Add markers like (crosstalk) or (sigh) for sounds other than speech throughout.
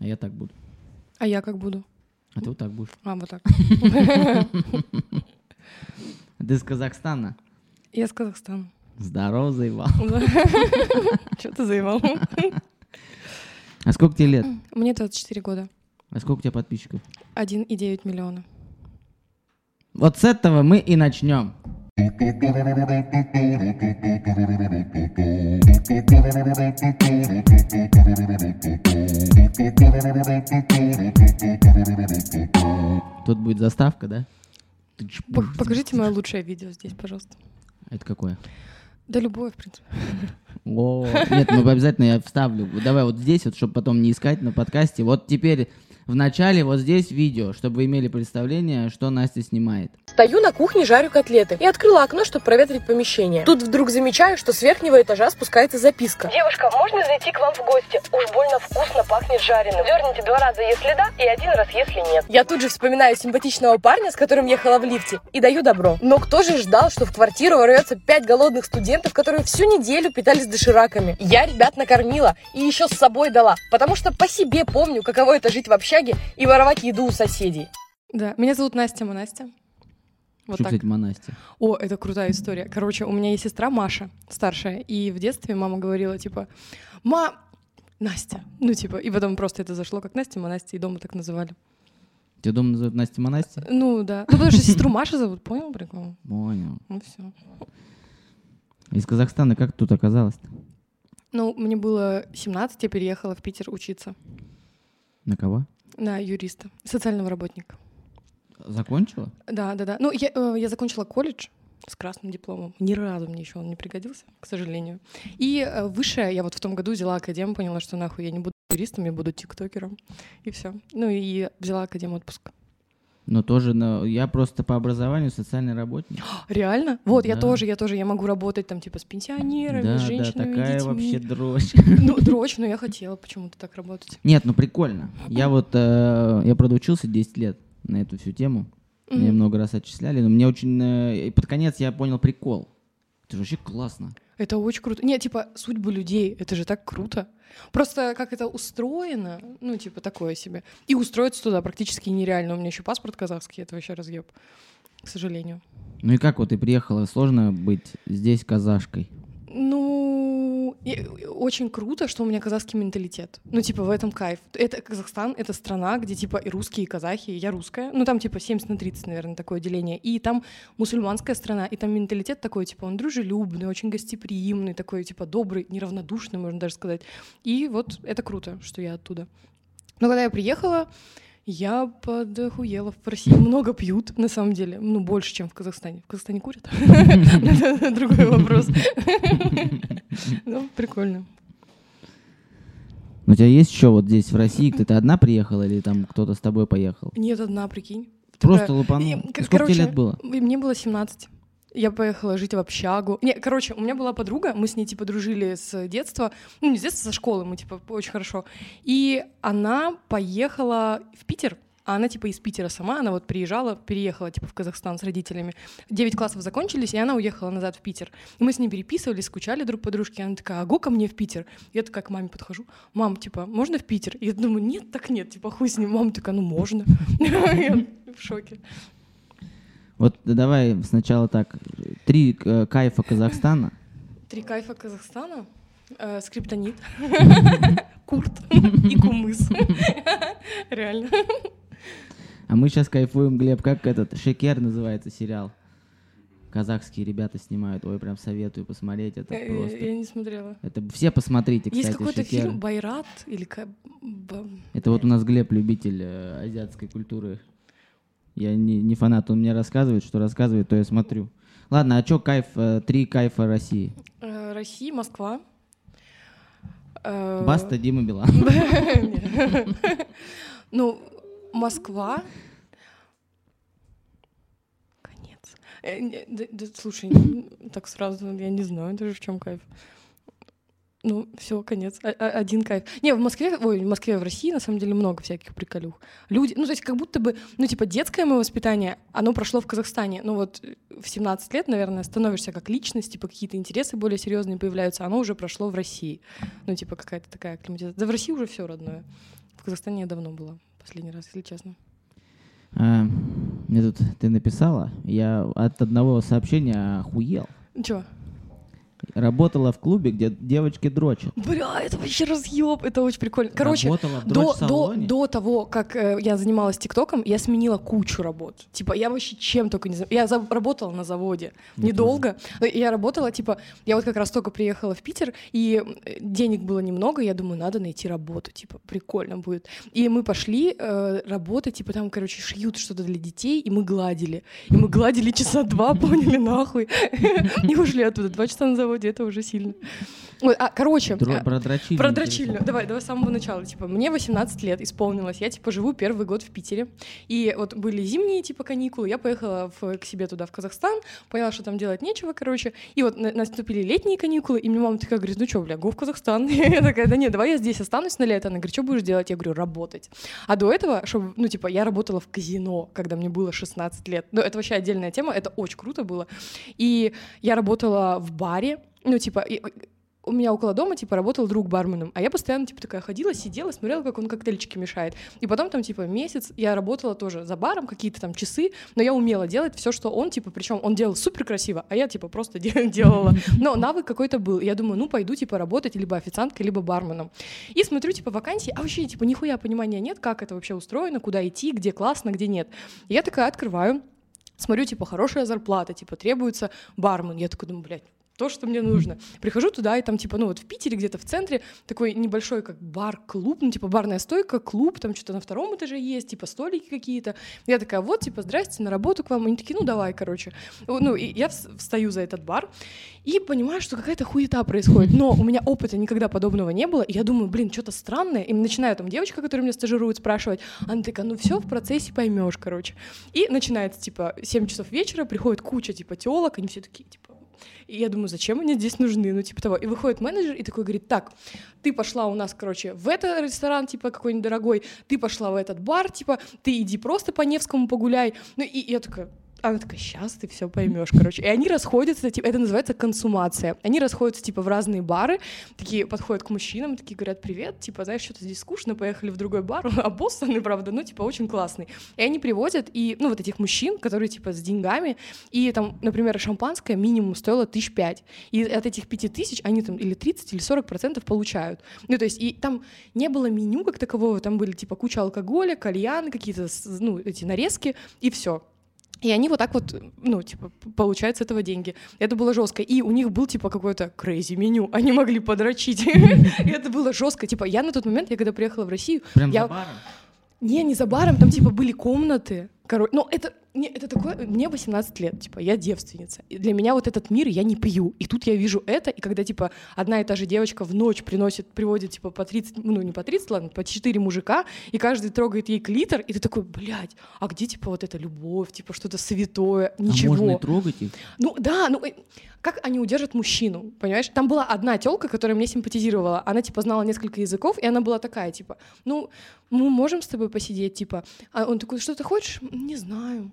А я так буду. А я как буду? А ты вот так будешь. А, вот так. (laughs) Ты из Казахстана? Я из Казахстана. Здорово, заебал. (laughs) Что ты заевал? (laughs) А сколько тебе лет? Мне 24 года. А сколько у тебя подписчиков? 1,9 миллиона. Вот с этого мы и начнем. Тут будет заставка, да? Покажите мое лучшее видео здесь, пожалуйста. Это какое? Да любое, в принципе. (laughs) О, нет, ну обязательно я вставлю. Давай вот здесь, вот, чтобы потом не искать на подкасте. Вот теперь в начале вот здесь видео, чтобы вы имели представление, что Настя снимает. Стою на кухне, жарю котлеты и открыла окно, чтобы проветрить помещение. Тут вдруг замечаю, что с верхнего этажа спускается записка. Девушка, можно зайти к вам в гости? Уж больно вкусно пахнет жареным. Дерните два раза, если да, и один раз, если нет. Я тут же вспоминаю симпатичного парня, с которым ехала в лифте, и даю добро. Но кто же ждал, что в квартиру ворвется пять голодных студентов, которые всю неделю питались дошираками? Я ребят накормила и еще с собой дала, потому что по себе помню, каково это жить в общаге и воровать еду у соседей. Да, меня зовут Настя Монастя. Вот что, так. кстати, Монастя? О, это крутая история. Короче, у меня есть сестра Маша, старшая, и в детстве мама говорила, типа, ма... Настя. Ну, типа, и потом просто это зашло как Настя, Монастя, и дома так называли. Тебя дома называют Настя Монастя? Ну, да. Ну, потому что сестру Маша зовут, понял прикол? Понял. Ну, все. Из Казахстана как тут оказалась-то? Ну, мне было 17, я переехала в Питер учиться На кого? На юриста, социального работника. Закончила? Да, да, да. Ну, я, э, я закончила колледж с красным дипломом. Ни разу мне еще он не пригодился, к сожалению. И э, высшее я вот в том году взяла академ, поняла, что нахуй я не буду юристом, я буду тиктокером. И все. Ну и взяла академ отпуск. Но тоже, на... я просто по образованию социальный работник. (gasps) Реально? Вот, я Да. тоже, я тоже, я могу работать там типа с пенсионерами, Да, с да, женщинами, такая детьми. вообще дрожь. (laughs) Ну, дрочь, но я хотела почему-то так работать. Нет, ну прикольно. Я вот, э, я правда учился 10 лет на эту всю тему. Меня Мгм. много раз отчисляли, но мне очень... э, и под конец я понял прикол. Это же вообще классно. Это очень круто. Нет, типа, судьбы людей, это же так круто. Просто как это устроено, ну, типа, такое себе. И устроиться туда практически нереально. У меня еще паспорт казахский, это вообще разъеб, к сожалению. Ну и как вот ты приехала? Сложно быть здесь казашкой? Ну, очень круто, что у меня казахский менталитет. Ну, типа, в этом кайф. Это Казахстан, это страна, где, типа, и русские, и казахи, и я русская. Ну, там, типа, 70 на 30, наверное, такое деление. И там мусульманская страна, и там менталитет такой, типа, он дружелюбный, очень гостеприимный, такой, типа, добрый, неравнодушный, можно даже сказать. И вот это круто, что я оттуда. Но когда я приехала, я подохуела. В России много пьют, на самом деле. Ну, больше, чем в Казахстане. В Казахстане курят? (laughs) Другой вопрос. Ну, прикольно. У тебя есть еще вот здесь в России, ты, одна приехала или там кто-то с тобой поехал? Нет, одна, прикинь. Просто к- Сколько тебе лет было? Мне было 17. Я поехала жить в общагу. Не, короче, у меня была подруга, мы с ней, типа, дружили с детства. Ну, не с детства, со школы мы, типа, очень хорошо. И она поехала в Питер, а она, типа, из Питера сама, она вот приезжала, переехала, типа, в Казахстан с родителями. Девять классов закончились, и она уехала назад в Питер. И мы с ней переписывались, скучали друг по дружке. Она такая, а го ко мне в Питер. Я такая к маме подхожу, мам, типа, можно в Питер? И я думаю, нет, так нет, типа, хуй с ним. Мама такая, ну, можно. (laughs) Я в шоке. Вот давай сначала так. Три э, кайфа Казахстана. Три кайфа Казахстана. Э, скриптонит. (laughs) Курт. И кумыс. (laughs) Реально. А мы сейчас кайфуем, Глеб, как этот Шекер называется сериал. Казахские ребята снимают. Ой, прям советую посмотреть. Это просто. Я не смотрела. Это все посмотрите, кстати, Есть какой-то Шекер. фильм Байрат или Это вот у нас Глеб любитель э, азиатской культуры. Я не, не фанат, он мне рассказывает, что рассказывает, то я смотрю. Ладно, а чё кайф, э, три кайфа России? э, Россия, Москва. Э, Баста, Дима Билан. (laughs) (laughs) Ну, Москва. Конец. Слушай, так сразу я не знаю даже в чем кайф. Ну, все, конец. А- а- Один кайф. Не, в Москве, ой, в Москве, в России, на самом деле, много всяких приколюх. Люди, ну, то есть, как будто бы, ну, типа, детское мое воспитание, оно прошло в Казахстане. Ну, вот в 17 лет, наверное, становишься как личность, типа, какие-то интересы более серьезные появляются, оно уже прошло в России. Ну, типа, какая-то такая акклиматизация. Да в России уже все родное. В Казахстане я давно была, последний раз, если честно. А, мне тут ты написала, я от одного сообщения охуел. Чё? Работала в клубе, где девочки дрочат. Бля, это вообще разъеб, это очень прикольно. Короче, до, до, до того, как э, я занималась ТикТоком, я сменила кучу работ. Типа, я вообще чем только не знаю. Я работала на заводе. Я Недолго. Но Я работала, типа, я вот как раз только приехала в Питер, и э, денег было немного, я думаю, надо найти работу, типа, прикольно будет. И мы пошли э, работать, типа, там, короче, шьют что-то для детей, и мы гладили. И мы гладили часа два, поняли, нахуй. (laughs) И ушли оттуда. Два часа на заводе, это уже сильно. Вот, а, короче, Дро- э, про дрочильню про дрочильню. Давай, давай с самого начала. Типа, мне 18 лет исполнилось. Я, типа, живу первый год в Питере. И вот были зимние, типа, каникулы. Я поехала в- к себе туда, в Казахстан. Поняла, что там делать нечего, короче. И вот на- наступили летние каникулы. И мне мама такая говорит, ну что, бля, го в Казахстан. (laughs) Я такая, да нет, давай я здесь останусь на лето. Она говорит, что будешь делать? Я говорю, работать. А до этого, чтобы, ну, типа, я работала в казино, когда мне было 16 лет. Ну, это вообще отдельная тема. Это очень круто было. И я работала в баре. Ну, типа, у меня около дома, типа, работал друг барменом, а я постоянно, типа, такая ходила, сидела, смотрела, как он коктейльчики мешает. И потом там, типа, месяц я работала тоже за баром, какие-то там часы, но я умела делать все, что он, типа, причем он делал супер красиво, а я, типа, просто (laughs) де- делала. Но навык какой-то был. Я думаю, ну, пойду, типа, работать либо официанткой, либо барменом. И смотрю, типа, вакансии, а вообще, типа, нихуя понимания нет, как это вообще устроено, куда идти, где классно, где нет. И я такая открываю, смотрю, типа, хорошая зарплата, типа, требуется бармен. Я такой думаю, блядь, то, что мне нужно. Прихожу туда, и там, типа, ну вот в Питере где-то в центре такой небольшой, как бар-клуб, ну, типа, барная стойка, клуб, там что-то на втором этаже есть, типа, столики какие-то. Я такая, вот, типа, здрасте, на работу к вам. Они такие, ну, давай, короче. Ну, и я вс- встаю за этот бар и понимаю, что какая-то хуета происходит. Но у меня опыта никогда подобного не было, и я думаю, блин, что-то странное. И начинаю там девочка, которая меня стажирует, спрашивать. Она такая, ну, все в процессе поймешь, короче. И начинается, типа, 7 часов вечера, приходит куча, типа, теолог, они все такие, типа, и я думаю, зачем они здесь нужны? Ну, типа того. И выходит менеджер и такой говорит, так, ты пошла у нас, короче, в этот ресторан, типа, какой-нибудь дорогой, ты пошла в этот бар, типа, ты иди просто по Невскому погуляй. Ну, и я такая, она такая, сейчас ты все поймешь, короче. И они расходятся, типа, это называется консумация. Они расходятся, типа, в разные бары, такие подходят к мужчинам, такие говорят, привет, типа, знаешь, что-то здесь скучно, поехали в другой бар, (laughs) обоссанный, правда, ну, типа, очень классный. И они приводят, и, ну, вот этих мужчин, которые, типа, с деньгами, и там, например, шампанское минимум стоило тысяч пять. И от этих пяти тысяч они там или 30, или 40 процентов получают. Ну, то есть, и там не было меню как такового, там были, типа, куча алкоголя, кальян, какие-то, ну, эти нарезки, и все. И они вот так вот, ну, типа, получают с этого деньги. Это было жестко. И у них был, типа, какое-то crazy меню. (laughs) Они могли подрочить. (laughs) И это было жестко. Типа, я на тот момент, я когда приехала в Россию, Прям я- за баром? не, не за баром, там, типа, были комнаты. Короче, ну, это, не, это такое, мне 18 лет, типа, я девственница. И для меня вот этот мир, я не пью. И тут я вижу это, и когда, типа, одна и та же девочка в ночь приносит, приводит, типа, по 30, ну, не по 30, ладно, по 4 мужика, и каждый трогает ей клитор, и ты такой, блядь, а где, типа, вот эта любовь, типа, что-то святое, ничего. А можно и трогать их? Ну да, ну э, как они удержат мужчину, понимаешь? Там была одна телка, которая мне симпатизировала. Она типа знала несколько языков, и она была такая, типа, ну, мы можем с тобой посидеть, типа. А он такой, что ты хочешь? Не знаю.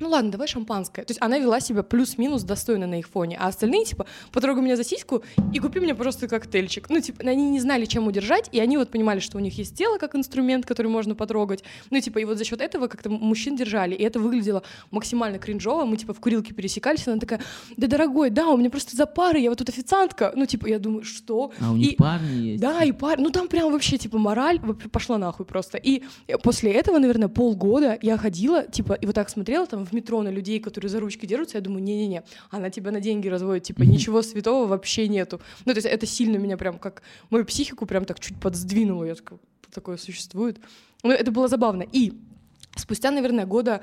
Ну ладно, давай шампанское. То есть она вела себя плюс-минус достойно на их фоне, а остальные, типа, потрогай меня за сиську и купи мне, пожалуйста, коктейльчик. Ну, типа, они не знали, чем удержать, и они вот понимали, что у них есть тело как инструмент, который можно потрогать. Ну, типа, и вот за счет этого как-то мужчин держали, и это выглядело максимально кринжово. Мы, типа, в курилке пересекались, она такая, да, дорогой, да, у меня просто за пары, я вот тут официантка. Ну, типа, я думаю, что? А у них И- парни есть? да, и пар, ну там прям вообще типа мораль пошла нахуй просто. И после этого, наверное, полгода я ходила, типа, и вот так смотрела там в метро на людей, которые за ручки держатся, я думаю, не-не-не, она тебя на деньги разводит, типа, ничего святого вообще нету. Ну, то есть это сильно меня прям как мою психику прям так чуть подсдвинуло, я такое существует. Ну, это было забавно. И спустя, наверное, года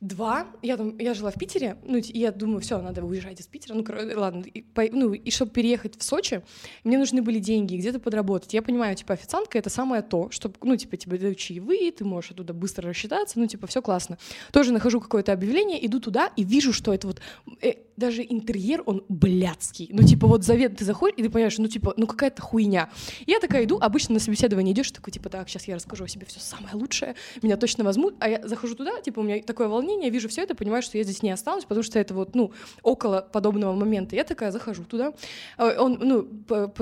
два, я там, я жила в Питере, ну, и я думаю, все, надо уезжать из Питера, ну, ладно, и, по- ну, и чтобы переехать в Сочи, мне нужны были деньги, где-то подработать. Я понимаю, типа, официантка — это самое то, что, ну, типа, тебе дают чаевые, ты можешь оттуда быстро рассчитаться, ну, типа, все классно. Тоже нахожу какое-то объявление, иду туда и вижу, что это вот, э, даже интерьер, он блядский. Ну, типа, вот завет, ты заходишь, и ты понимаешь, ну, типа, ну, какая-то хуйня. Я такая иду, обычно на собеседование идешь, такой, типа, так, сейчас я расскажу о себе все самое лучшее, меня точно возьмут, а я захожу туда, типа, у меня такое волнение, заполнение, я вижу все это, понимаю, что я здесь не останусь, потому что это вот, ну, около подобного момента. Я такая захожу туда, э, он, ну,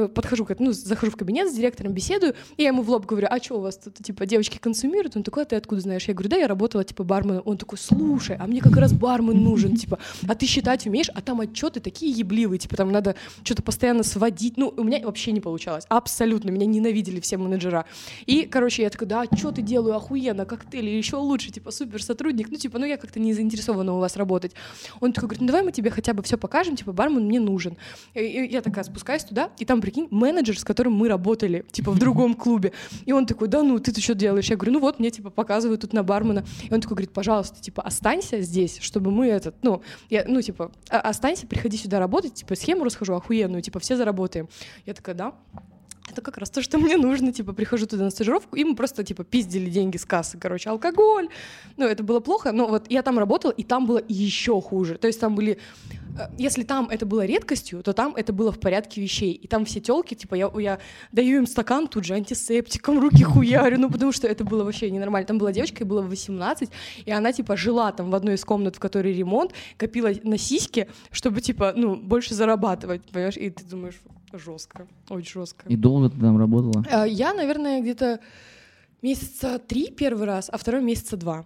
подхожу, ну, захожу в кабинет с директором, беседую, и я ему в лоб говорю, а что у вас тут, типа, девочки консумируют? Он такой, а ты откуда знаешь? Я говорю, да, я работала, типа, барменом. Он такой, слушай, а мне как раз бармен нужен, (laughs) типа, а ты считать умеешь? А там отчеты такие ебливые, типа, там надо что-то постоянно сводить. Ну, у меня вообще не получалось, абсолютно, меня ненавидели все менеджера. И, короче, я такая, да, а что ты делаю, охуенно, коктейли, еще лучше, типа, супер сотрудник, ну, типа, ну, я как-то не заинтересована у вас работать. Он такой говорит, ну, давай мы тебе хотя бы все покажем, типа, бармен мне нужен. И я такая спускаюсь туда, и там, прикинь, менеджер, с которым мы работали, типа, в другом (laughs) клубе. И он такой, да ну, ты-то что делаешь? Я говорю, ну вот, мне, типа, показывают тут на бармена. И он такой говорит, пожалуйста, типа, останься здесь, чтобы мы этот, ну, я, ну, типа, останься, приходи сюда работать, типа, схему расскажу охуенную, типа, все заработаем. Я такая, да это как раз то, что мне нужно, типа, прихожу туда на стажировку, и мы просто, типа, пиздили деньги с кассы, короче, алкоголь, ну, это было плохо, но вот я там работала, и там было еще хуже, то есть там были э, если там это было редкостью, то там это было в порядке вещей. И там все телки, типа, я, я даю им стакан тут же антисептиком, руки хуярю, ну, потому что это было вообще ненормально. Там была девочка, ей было 18, и она, типа, жила там в одной из комнат, в которой ремонт, копила на сиськи, чтобы, типа, ну, больше зарабатывать, понимаешь? И ты думаешь, жестко, очень жестко. И долго ты там работала? Э, я, наверное, где-то месяца три первый раз, а второй месяца два.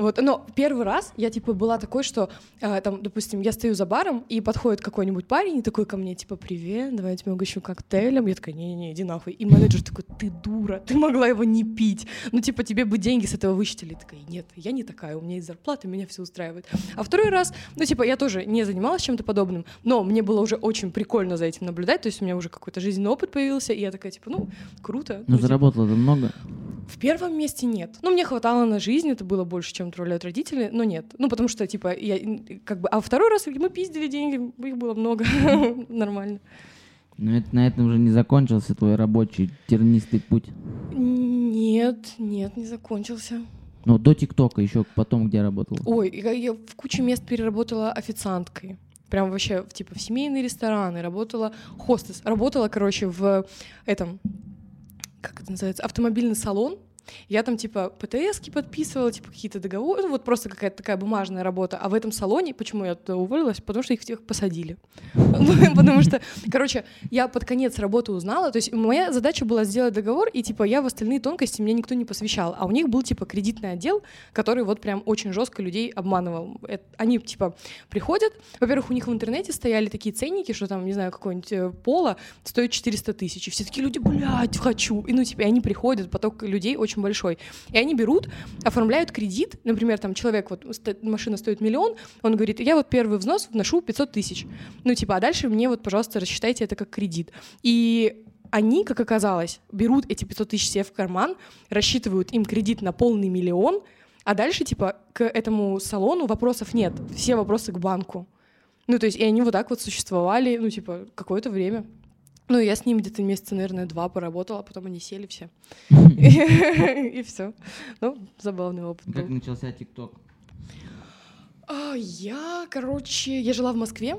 Вот, но первый раз я, типа, была такой, что, э, там, допустим, я стою за баром, и подходит какой-нибудь парень, и такой ко мне, типа, привет, давай я тебе угощу коктейлем. Я такая, не-не-не, иди нахуй. И менеджер такой, ты дура, ты могла его не пить. Ну, типа, тебе бы деньги с этого высчитали. Я такая, нет, я не такая, у меня есть зарплата, меня все устраивает. А второй раз, ну, типа, я тоже не занималась чем-то подобным, но мне было уже очень прикольно за этим наблюдать, то есть у меня уже какой-то жизненный опыт появился, и я такая, типа, ну, круто. Ну, ну заработала ты много? В первом месте нет. Ну, мне хватало на жизнь, это было больше, чем отправляют родители, но нет. Ну, потому что, типа, я как бы... А второй раз мы пиздили деньги, их было много, (laughs) нормально. Но это, на этом уже не закончился твой рабочий тернистый путь? Нет, нет, не закончился. Ну, до ТикТока еще потом где работала? Ой, я, я в кучу мест переработала официанткой. Прям вообще, типа, в семейные рестораны, работала хостес, работала, короче, в этом, как это называется, автомобильный салон, я там, типа, ПТСки подписывала, типа, какие-то договоры, ну, вот просто какая-то такая бумажная работа. А в этом салоне, почему я туда уволилась? Потому что их всех посадили. (laughs) Потому что, короче, я под конец работы узнала, то есть моя задача была сделать договор, и, типа, я в остальные тонкости меня никто не посвящал. А у них был, типа, кредитный отдел, который вот прям очень жестко людей обманывал. Они, типа, приходят, во-первых, у них в интернете стояли такие ценники, что там, не знаю, какой-нибудь э, пола стоит 400 тысяч, и все такие люди, блядь, хочу. И, ну, типа, они приходят, поток людей очень очень большой. И они берут, оформляют кредит, например, там человек, вот машина стоит миллион, он говорит, я вот первый взнос вношу 500 тысяч. Ну, типа, а дальше мне вот, пожалуйста, рассчитайте это как кредит. И они, как оказалось, берут эти 500 тысяч себе в карман, рассчитывают им кредит на полный миллион, а дальше, типа, к этому салону вопросов нет, все вопросы к банку. Ну, то есть, и они вот так вот существовали, ну, типа, какое-то время. Ну, я с ним где-то месяца, наверное, два поработала, а потом они сели все. (laughs) И все. Ну, забавный опыт Как начался ТикТок? А, я, короче, я жила в Москве,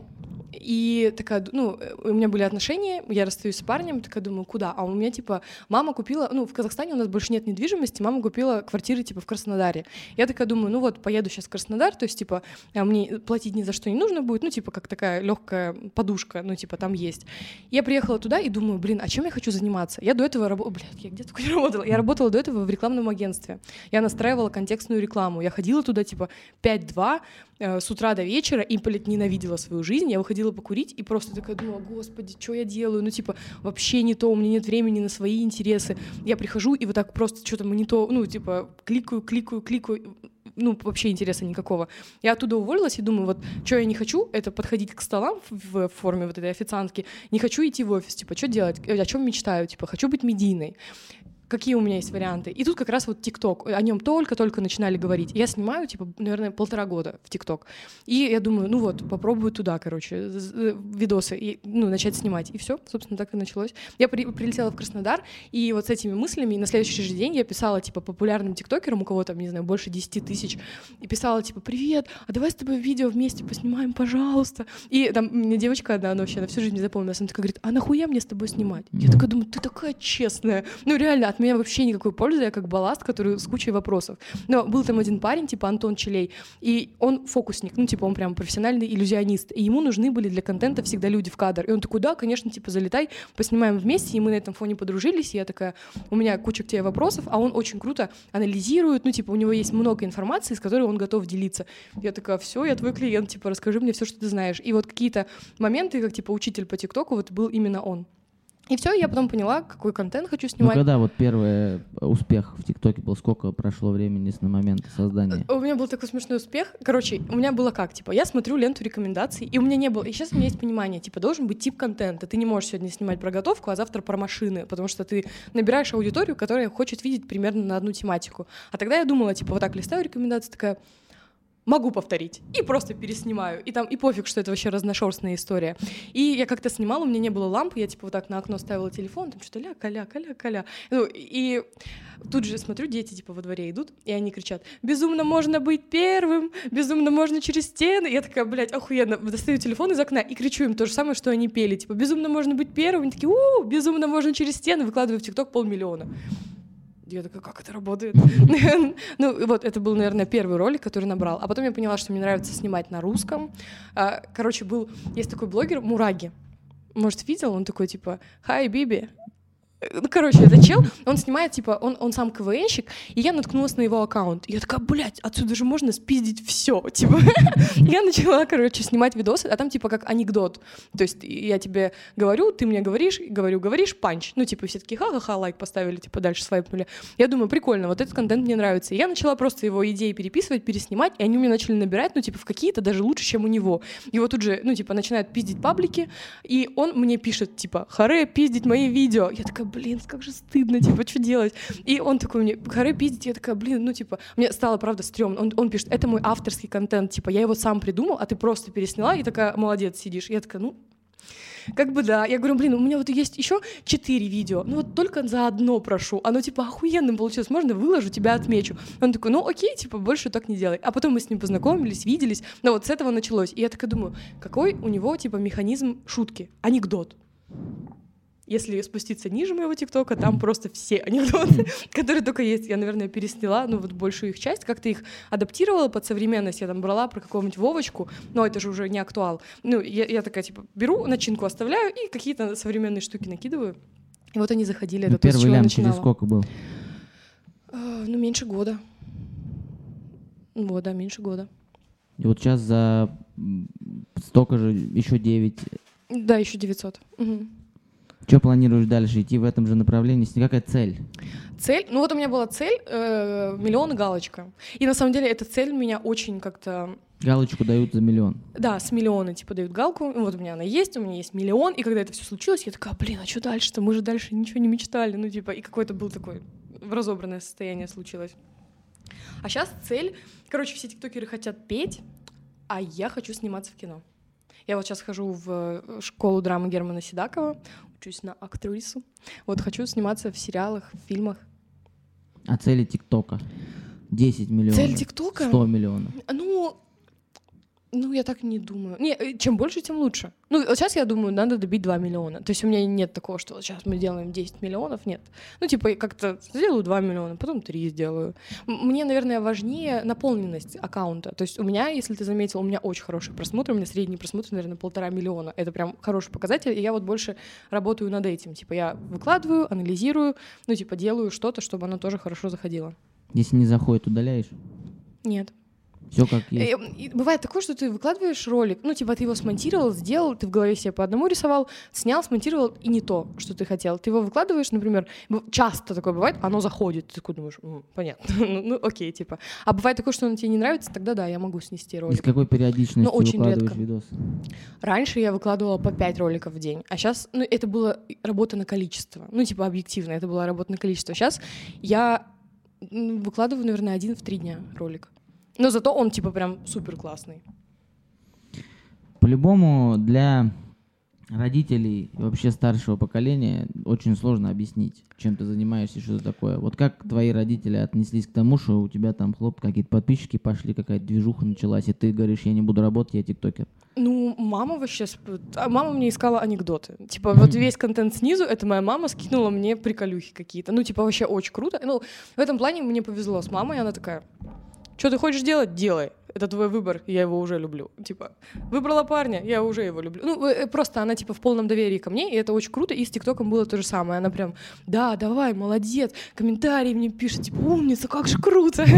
и такая, ну, у меня были отношения, я расстаюсь с парнем, такая думаю, куда? А у меня, типа, мама купила, ну, в Казахстане у нас больше нет недвижимости, мама купила квартиры, типа, в Краснодаре. Я такая думаю, ну вот, поеду сейчас в Краснодар, то есть, типа, а мне платить ни за что не нужно будет, ну, типа, как такая легкая подушка, ну, типа, там есть. Я приехала туда и думаю, блин, а чем я хочу заниматься? Я до этого работала, блядь, я где только не работала. Я работала до этого в рекламном агентстве. Я настраивала контекстную рекламу. Я ходила туда, типа, 5-2, Э, с утра до вечера и, блядь, ненавидела свою жизнь. Я выходила покурить и просто такая думала, господи, что я делаю? Ну, типа, вообще не то, у меня нет времени на свои интересы. Я прихожу и вот так просто что-то монитор, ну, типа, кликаю, кликаю, кликаю, ну, вообще интереса никакого. Я оттуда уволилась и думаю, вот, что я не хочу, это подходить к столам в, в форме вот этой официантки, не хочу идти в офис, типа, что делать, о чем мечтаю, типа, хочу быть медийной какие у меня есть варианты. И тут как раз вот ТикТок, о нем только-только начинали говорить. Я снимаю, типа, наверное, полтора года в ТикТок. И я думаю, ну вот, попробую туда, короче, видосы, и, ну, начать снимать. И все, собственно, так и началось. Я при, прилетела в Краснодар, и вот с этими мыслями на следующий же день я писала, типа, популярным тиктокерам, у кого там, не знаю, больше 10 тысяч, и писала, типа, привет, а давай с тобой видео вместе поснимаем, пожалуйста. И там мне девочка одна, она вообще на всю жизнь не запомнилась, она такая говорит, а нахуя мне с тобой снимать? Я такая думаю, ты такая честная. Ну, реально, от меня вообще никакой пользы, я как балласт, который с кучей вопросов. Но был там один парень, типа Антон Челей, и он фокусник, ну, типа, он прям профессиональный иллюзионист, и ему нужны были для контента всегда люди в кадр. И он такой, да, конечно, типа, залетай, поснимаем вместе, и мы на этом фоне подружились, и я такая, у меня куча к тебе вопросов, а он очень круто анализирует, ну, типа, у него есть много информации, с которой он готов делиться. Я такая, все, я твой клиент, типа, расскажи мне все, что ты знаешь. И вот какие-то моменты, как, типа, учитель по ТикТоку, вот был именно он. И все, я потом поняла, какой контент хочу Ну, снимать. когда вот первый успех в ТикТоке был, сколько прошло времени с на момент создания? У меня был такой смешной успех. Короче, у меня было как, типа, я смотрю ленту рекомендаций, и у меня не было... И сейчас у меня есть понимание, типа, должен быть тип контента. Ты не можешь сегодня снимать про готовку, а завтра про машины, потому что ты набираешь аудиторию, которая хочет видеть примерно на одну тематику. А тогда я думала, типа, вот так листаю рекомендации, такая, могу повторить. И просто переснимаю. И там, и пофиг, что это вообще разношерстная история. И я как-то снимала, у меня не было лампы, я типа вот так на окно ставила телефон, там что-то ля, каля, каля, каля. Ну, и тут же смотрю, дети типа во дворе идут, и они кричат, безумно можно быть первым, безумно можно через стены. Я такая, блядь, охуенно, достаю телефон из окна и кричу им то же самое, что они пели. Типа, безумно можно быть первым. Они такие, у безумно можно через стены, выкладываю в ТикТок полмиллиона. Я такая, как это работает? (laughs) ну, вот, это был, наверное, первый ролик, который набрал. А потом я поняла, что мне нравится снимать на русском. А, короче, был... Есть такой блогер Мураги. Может, видел? Он такой, типа, «Хай, Биби». Ну, короче, это чел, он снимает, типа, он, он сам КВНщик, и я наткнулась на его аккаунт. И я такая, блядь, отсюда же можно спиздить все, (laughs) типа. я начала, короче, снимать видосы, а там, типа, как анекдот. То есть я тебе говорю, ты мне говоришь, говорю, говоришь, панч. Ну, типа, все такие, ха-ха-ха, лайк поставили, типа, дальше свайпнули. Я думаю, прикольно, вот этот контент мне нравится. И я начала просто его идеи переписывать, переснимать, и они мне начали набирать, ну, типа, в какие-то даже лучше, чем у него. И вот тут же, ну, типа, начинают пиздить паблики, и он мне пишет, типа, харе, пиздить мои видео. Я такая, блин, как же стыдно, типа, что делать? И он такой мне, харе, пиздить, я такая, блин, ну, типа, мне стало, правда, стрёмно. Он, он пишет, это мой авторский контент, типа, я его сам придумал, а ты просто пересняла, и такая, молодец, сидишь. Я такая, ну, как бы да. Я говорю, блин, у меня вот есть еще четыре видео, ну вот только за одно прошу. Оно типа охуенным получилось, можно выложу, тебя отмечу. Он такой, ну окей, типа больше так не делай. А потом мы с ним познакомились, виделись, но вот с этого началось. И я такая думаю, какой у него типа механизм шутки, анекдот. Если спуститься ниже моего ТикТока, там просто все (laughs) анекдоты, которые только есть. Я, наверное, пересняла, ну вот большую их часть, как-то их адаптировала под современность. Я там брала про какого-нибудь Вовочку, но это же уже не актуал. Ну, я, я такая, типа, беру, начинку оставляю и какие-то современные штуки накидываю. И вот они заходили. Ну, это то, с первый я лям через сколько был? А, Ну, меньше года. Вот, да, меньше года. И вот сейчас за столько же, еще 9. Да, еще 900. Мгм. Что планируешь дальше? Идти в этом же направлении? С- Какая цель? Цель, ну вот у меня была цель э, миллион галочка. И на самом деле эта цель меня очень как-то Галочку дают за миллион. Да, с миллиона, типа, дают галку. Вот у меня она есть, у меня есть миллион. И когда это все случилось, я такая, блин, а что дальше-то? Мы же дальше ничего не мечтали. Ну, типа, и какое-то было такое разобранное состояние случилось. А сейчас цель... Короче, все тиктокеры хотят петь, а я хочу сниматься в кино. Я вот сейчас хожу в э, школу драмы Германа Седакова, учусь на актрису. Вот хочу сниматься в сериалах, в фильмах. А цели ТикТока? 10 миллионов. Цель ТикТока? 100 миллионов. Ну, ну, я так не думаю. Не, э, чем больше, тем лучше. Ну, вот сейчас я думаю, надо добить 2 миллиона. То есть у меня нет такого, что вот сейчас мы делаем 10 миллионов, нет. Ну, типа, как-то сделаю 2 миллиона, потом 3 сделаю. Мне, наверное, важнее наполненность аккаунта. То есть у меня, если ты заметил, у меня очень хороший просмотр, у меня средний просмотр, наверное, полтора миллиона. Это прям хороший показатель, и я вот больше работаю над этим. Типа, я выкладываю, анализирую, ну, типа, делаю что-то, чтобы оно тоже хорошо заходило. Если не заходит, удаляешь? Нет. Все как есть. Э, и Бывает такое, что ты выкладываешь ролик, ну, типа, ты его смонтировал, сделал, ты в голове себе по одному рисовал, снял, смонтировал, и не то, что ты хотел. Ты его выкладываешь, например, часто такое бывает, оно заходит, ты такой думаешь, «М, понятно, (laughs) ну, ну, окей, типа. А бывает такое, что оно тебе не нравится, тогда да, я могу снести И с ролик. какой периодичностью Но очень выкладываешь редко. видосы? Раньше я выкладывала по 5 роликов в день, а сейчас, ну, это была работа на количество, ну, типа, объективно, это была работа на количество. Сейчас я выкладываю, наверное, один в три дня ролик. Но зато он, типа, прям супер классный. По-любому для родителей вообще старшего поколения очень сложно объяснить, чем ты занимаешься что это такое. Вот как твои родители отнеслись к тому, что у тебя там хлоп, какие-то подписчики пошли, какая-то движуха началась, и ты говоришь, я не буду работать, я тиктокер. Ну, Ну, мама вообще... А мама мне искала анекдоты. Типа, вот весь контент снизу, это моя мама скинула мне приколюхи какие-то. Ну, типа, вообще очень круто. Ну, в этом плане мне повезло с мамой, она такая, что ты хочешь делать, делай это твой выбор, я его уже люблю. Типа, выбрала парня, я уже его люблю. Ну, э, просто она, типа, в полном доверии ко мне, и это очень круто. И с ТикТоком было то же самое. Она прям, да, давай, молодец, комментарии мне пишет, типа, умница, как же круто. (laughs)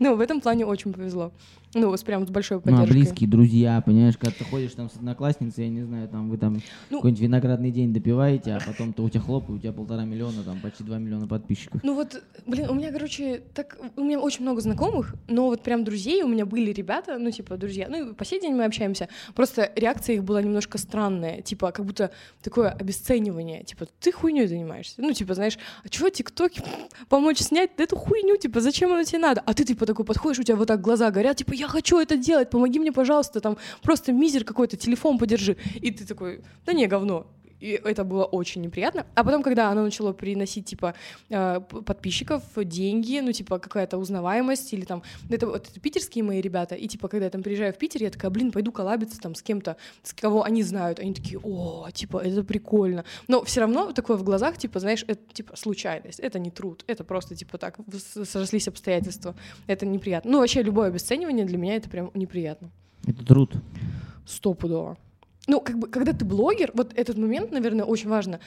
Ну, в этом плане очень повезло. Ну, с прям с большой поддержкой. Ну, а близкие, друзья, понимаешь, когда ты ходишь там с одноклассницей, я не знаю, там вы там ну, какой-нибудь виноградный день допиваете, а потом то у тебя хлоп, и у тебя полтора миллиона, там почти два миллиона подписчиков. Ну вот, блин, у меня, короче, так, у меня очень много знакомых, но вот прям друзей у меня были ребята, ну, типа, друзья, ну, и по сей день мы общаемся, просто реакция их была немножко странная, типа, как будто такое обесценивание, типа, ты хуйней занимаешься, ну, типа, знаешь, а чего тиктоки помочь снять эту хуйню, типа, зачем оно тебе надо? А ты, типа, такой подходишь, у тебя вот так глаза горят, типа, я хочу это делать, помоги мне, пожалуйста, там просто мизер какой-то, телефон подержи. И ты такой, да не, говно, и это было очень неприятно. А потом, когда оно начало приносить, типа, э, подписчиков, деньги, ну, типа, какая-то узнаваемость, или там, это, вот, это питерские мои ребята, и, типа, когда я там приезжаю в Питер, я такая, блин, пойду коллабиться там с кем-то, с кого они знают, они такие, о, типа, это прикольно. Но все равно такое в глазах, типа, знаешь, это, типа, случайность, это не труд, это просто, типа, так, срослись обстоятельства, это неприятно. Ну, вообще, любое обесценивание для меня это прям неприятно. Это труд. Стопудово ну, как бы, когда ты блогер, вот этот момент, наверное, очень важно.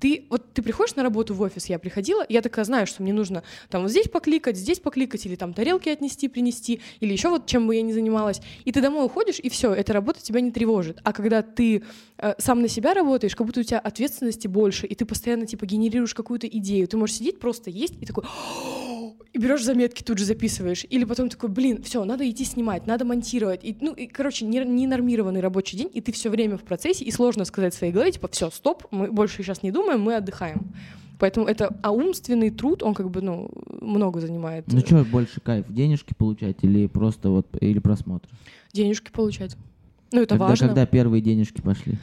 Ты вот ты приходишь на работу в офис, я приходила, я такая знаю, что мне нужно там вот здесь покликать, здесь покликать, или там тарелки отнести, принести, или еще вот чем бы я ни занималась. И ты домой уходишь, и все, эта работа тебя не тревожит. А когда ты э, сам на себя работаешь, как будто у тебя ответственности больше, и ты постоянно типа генерируешь какую-то идею, ты можешь сидеть просто есть и такой (gasps) и берешь заметки, тут же записываешь. Или потом такой, блин, все, надо идти снимать, надо монтировать. И, ну, и, короче, ненормированный рабочий день, и ты все время в процессе, и сложно сказать своей голове, типа, все, стоп, мы больше сейчас не думаем, мы отдыхаем. Поэтому это, а умственный труд, он как бы, ну, много занимает. Ну что, больше кайф, денежки получать или просто вот, или просмотр? Денежки получать. Ну, это когда, важно. Когда первые денежки пошли?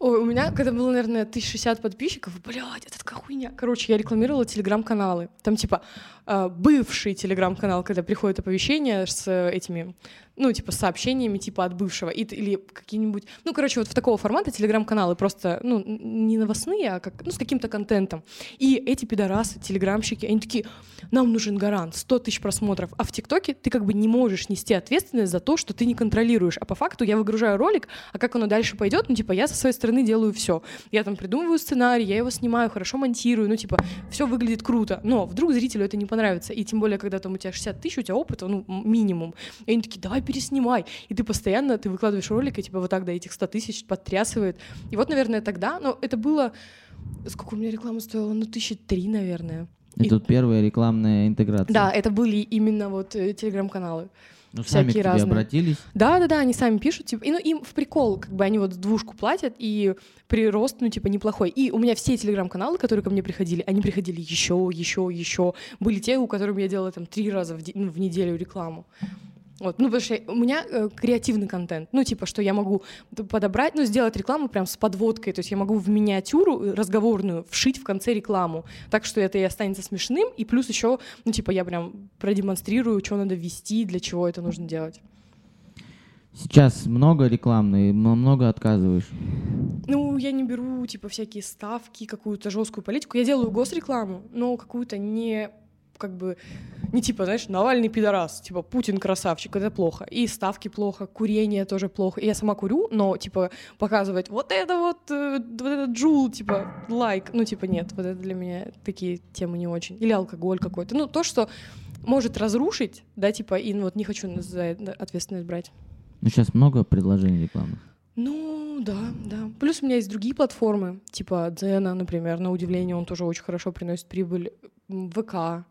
Ой, у меня, когда было, наверное, 1060 подписчиков, блядь, это такая хуйня. Короче, я рекламировала телеграм-каналы. Там, типа, э, бывший телеграм-канал, когда приходит оповещение с этими ну, типа, сообщениями, типа, от бывшего, и, или какие-нибудь, ну, короче, вот в такого формата телеграм-каналы просто, ну, не новостные, а как, ну, с каким-то контентом. И эти пидорасы, телеграмщики, они такие, нам нужен гарант, 100 тысяч просмотров, а в ТикТоке ты как бы не можешь нести ответственность за то, что ты не контролируешь, а по факту я выгружаю ролик, а как оно дальше пойдет, ну, типа, я со своей стороны делаю все. Я там придумываю сценарий, я его снимаю, хорошо монтирую, ну, типа, все выглядит круто, но вдруг зрителю это не понравится, и тем более, когда там у тебя 60 тысяч, у тебя опыта, ну, минимум, и они такие, давай переснимай. И ты постоянно, ты выкладываешь ролик, и типа вот так до этих 100 тысяч подтрясывает. И вот, наверное, тогда, но это было... Сколько у меня реклама стоила? Ну, тысячи три, наверное. И, и тут первая рекламная интеграция. Да, это были именно вот э, телеграм-каналы. Ну, всякие сами к разные. обратились? Да, да, да, они сами пишут, типа, и, ну, им в прикол, как бы они вот двушку платят, и прирост, ну, типа, неплохой. И у меня все телеграм-каналы, которые ко мне приходили, они приходили еще, еще, еще. Были те, у которых я делала там три раза в, ну, в неделю рекламу. Вот, ну, потому что у меня э, креативный контент, ну, типа, что я могу подобрать, ну, сделать рекламу прям с подводкой, то есть я могу в миниатюру э, разговорную вшить в конце рекламу, так что это и останется смешным, и плюс еще, ну, типа, я прям продемонстрирую, что надо ввести, для чего это нужно делать. Сейчас много рекламной, много отказываешь? Ну, я не беру, типа, всякие ставки, какую-то жесткую политику. Я делаю госрекламу, но какую-то не как бы не типа, знаешь, Навальный пидорас, типа Путин красавчик, это плохо. И ставки плохо, курение тоже плохо. И я сама курю, но типа показывать вот это вот, э, вот этот джул, типа лайк, ну типа нет, вот это для меня такие темы не очень. Или алкоголь какой-то. Ну то, что может разрушить, да, типа, и ну, вот не хочу за это ответственность брать. Ну сейчас много предложений рекламных. Ну, да, да. Плюс у меня есть другие платформы, типа Дзена, например, на удивление, он тоже очень хорошо приносит прибыль. ВК,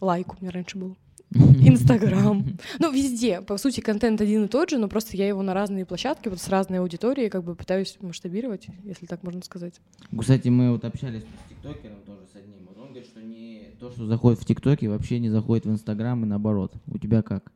лайк у меня раньше был. (laughs) Инстаграм. Ну, везде. По сути, контент один и тот же, но просто я его на разные площадки, вот с разной аудиторией, как бы пытаюсь масштабировать, если так можно сказать. Кстати, мы вот общались с тиктокером тоже с одним. Вот он говорит, что не то, что заходит в тиктоке, вообще не заходит в Инстаграм и наоборот. У тебя как?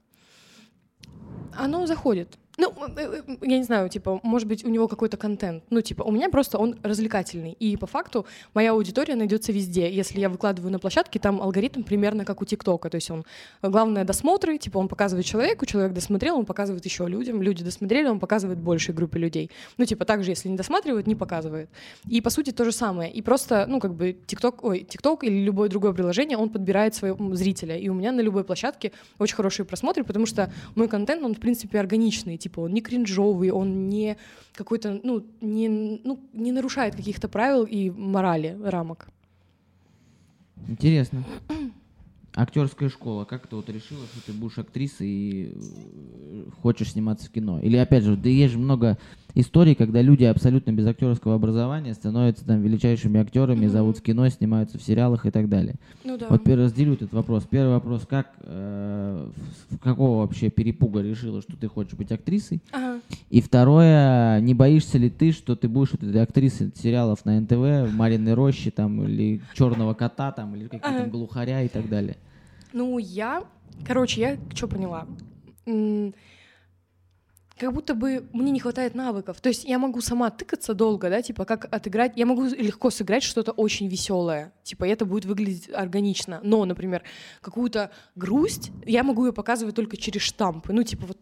Оно заходит. Ну, э, э, я не знаю, типа, может быть, у него какой-то контент. Ну, типа, у меня просто он развлекательный. И по факту моя аудитория найдется везде. Если я выкладываю на площадке, там алгоритм примерно как у ТикТока. То есть он, главное, досмотры, типа, он показывает человеку, человек досмотрел, он показывает еще людям, люди досмотрели, он показывает большей группе людей. Ну, типа, также, если не досматривает, не показывает. И, по сути, то же самое. И просто, ну, как бы, ТикТок, ой, ТикТок или любое другое приложение, он подбирает своего зрителя. И у меня на любой площадке очень хорошие просмотры, потому что мой контент, он, в принципе, органичный типа он не кринжовый, он не какой-то, ну, не, ну, не нарушает каких-то правил и морали, рамок. Интересно. Актерская школа. Как ты вот решила, что ты будешь актрисой и э, хочешь сниматься в кино? Или опять же, да есть же много историй, когда люди абсолютно без актерского образования становятся там величайшими актерами, mm-hmm. зовут в кино, снимаются в сериалах и так далее. Ну, да. Вот разделю этот вопрос. Первый вопрос, как, э, какого вообще перепуга решила, что ты хочешь быть актрисой? Ага. И второе, не боишься ли ты, что ты будешь вот этой актрисой сериалов на НТВ, Мариной Рощи там, или Черного кота там, или какие-то ага. глухаря и так далее? Ну, я, короче, я что поняла? Как будто бы мне не хватает навыков. То есть я могу сама тыкаться долго, да, типа как отыграть. Я могу легко сыграть что-то очень веселое, типа это будет выглядеть органично. Но, например, какую-то грусть я могу ее показывать только через штампы. Ну, типа вот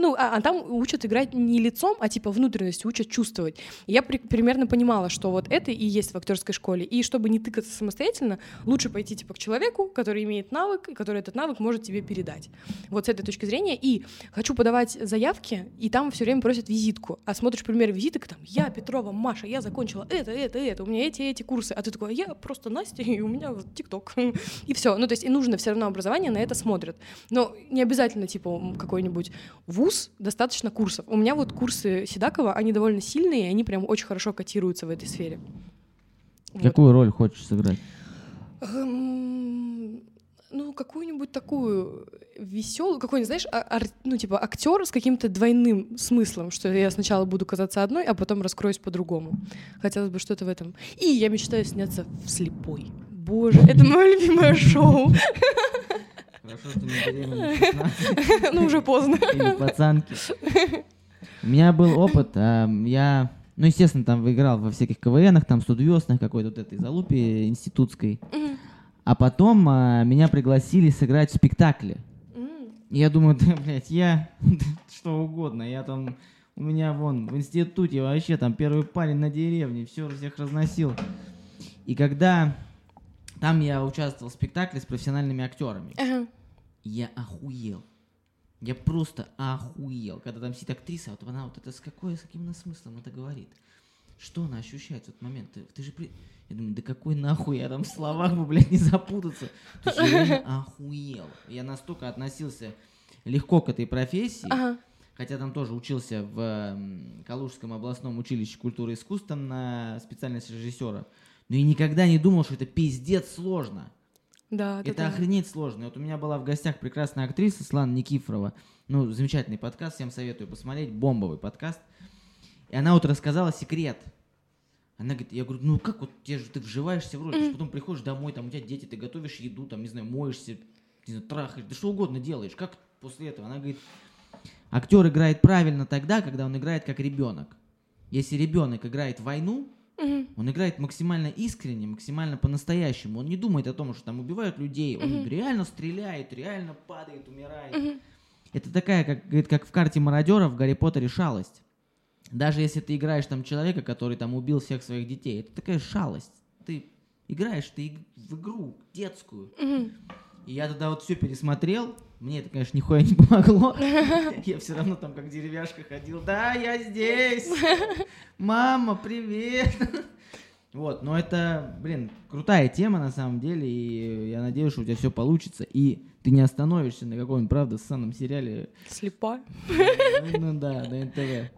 ну, а, а там учат играть не лицом, а типа внутренностью, учат чувствовать. я при, примерно понимала, что вот это и есть в актерской школе. И чтобы не тыкаться самостоятельно, лучше пойти типа к человеку, который имеет навык, и который этот навык может тебе передать. Вот с этой точки зрения. И хочу подавать заявки, и там все время просят визитку. А смотришь пример визиток, там, я, Петрова, Маша, я закончила это, это, это, у меня эти, эти курсы. А ты такой, я просто Настя, и у меня ТикТок. (laughs) И все. Ну, то есть и нужно все равно образование, на это смотрят. Но не обязательно, типа, какой-нибудь вуз, вуз, достаточно курсов. У меня вот курсы Седакова, они довольно сильные, и они прям очень хорошо котируются в этой сфере. Какую вот. роль хочешь сыграть? Эм, ну, какую-нибудь такую веселую, какой-нибудь, знаешь, ар, ну, типа актер с каким-то двойным смыслом, что я сначала буду казаться одной, а потом раскроюсь по-другому. Хотелось бы что-то в этом. И я мечтаю сняться в слепой. Боже, это мое любимое шоу. (laughs) Хорошо, что не беременна (laughs) Ну, уже поздно. Или пацанки. (laughs) У меня был опыт, а, я, ну, естественно, там выиграл во всяких КВНах, там, студвестных, какой-то вот этой залупе институтской. А потом а, меня пригласили сыграть в спектакле. Я думаю, (laughs) да, блядь, я что угодно, я там, у меня вон в институте вообще там первый парень на деревне, все всех разносил. И когда там я участвовал в спектакле с профессиональными актерами. Ага. Я охуел. Я просто охуел. Когда там сидит актриса, вот она вот это с какой, с каким смыслом это говорит? Что она ощущает в этот момент? Ты, ты же при... Я думаю, да какой нахуй, я там в словах бы, (laughs) блядь, не запутаться. То есть я охуел. Я настолько относился легко к этой профессии, ага. хотя там тоже учился в Калужском областном училище культуры и искусств там на специальность режиссера. Но я никогда не думал, что это пиздец сложно. Да, это да, охренеть да. сложно. Вот у меня была в гостях прекрасная актриса Слана Никифорова. Ну, замечательный подкаст, всем советую посмотреть. Бомбовый подкаст. И она вот рассказала секрет. Она говорит, я говорю, ну как вот тебе же ты вживаешься в роль, mm-hmm. потом приходишь домой, там у тебя дети, ты готовишь еду, там, не знаю, моешься, не знаю, трахаешь, да что угодно делаешь. Как после этого? Она говорит, актер играет правильно тогда, когда он играет как ребенок. Если ребенок играет войну, Угу. Он играет максимально искренне, максимально по-настоящему. Он не думает о том, что там убивают людей. Он реально стреляет, реально падает, умирает. Угу. Это такая, как, говорит, как в карте мародера в Гарри Поттере шалость. Даже если ты играешь там человека, который там убил всех своих детей, это такая шалость. Ты играешь ты в игру детскую. Угу. И я тогда вот все пересмотрел. Мне это, конечно, нихуя не помогло. (laughs) Я все равно там как деревяшка ходил. Да, я здесь. (laughs) Мама, привет. Вот, но это, блин, крутая тема на самом деле, и я надеюсь, что у тебя все получится, и ты не остановишься на каком-нибудь, правда, ссаном сериале. Слепа. Ну, ну да, на НТВ.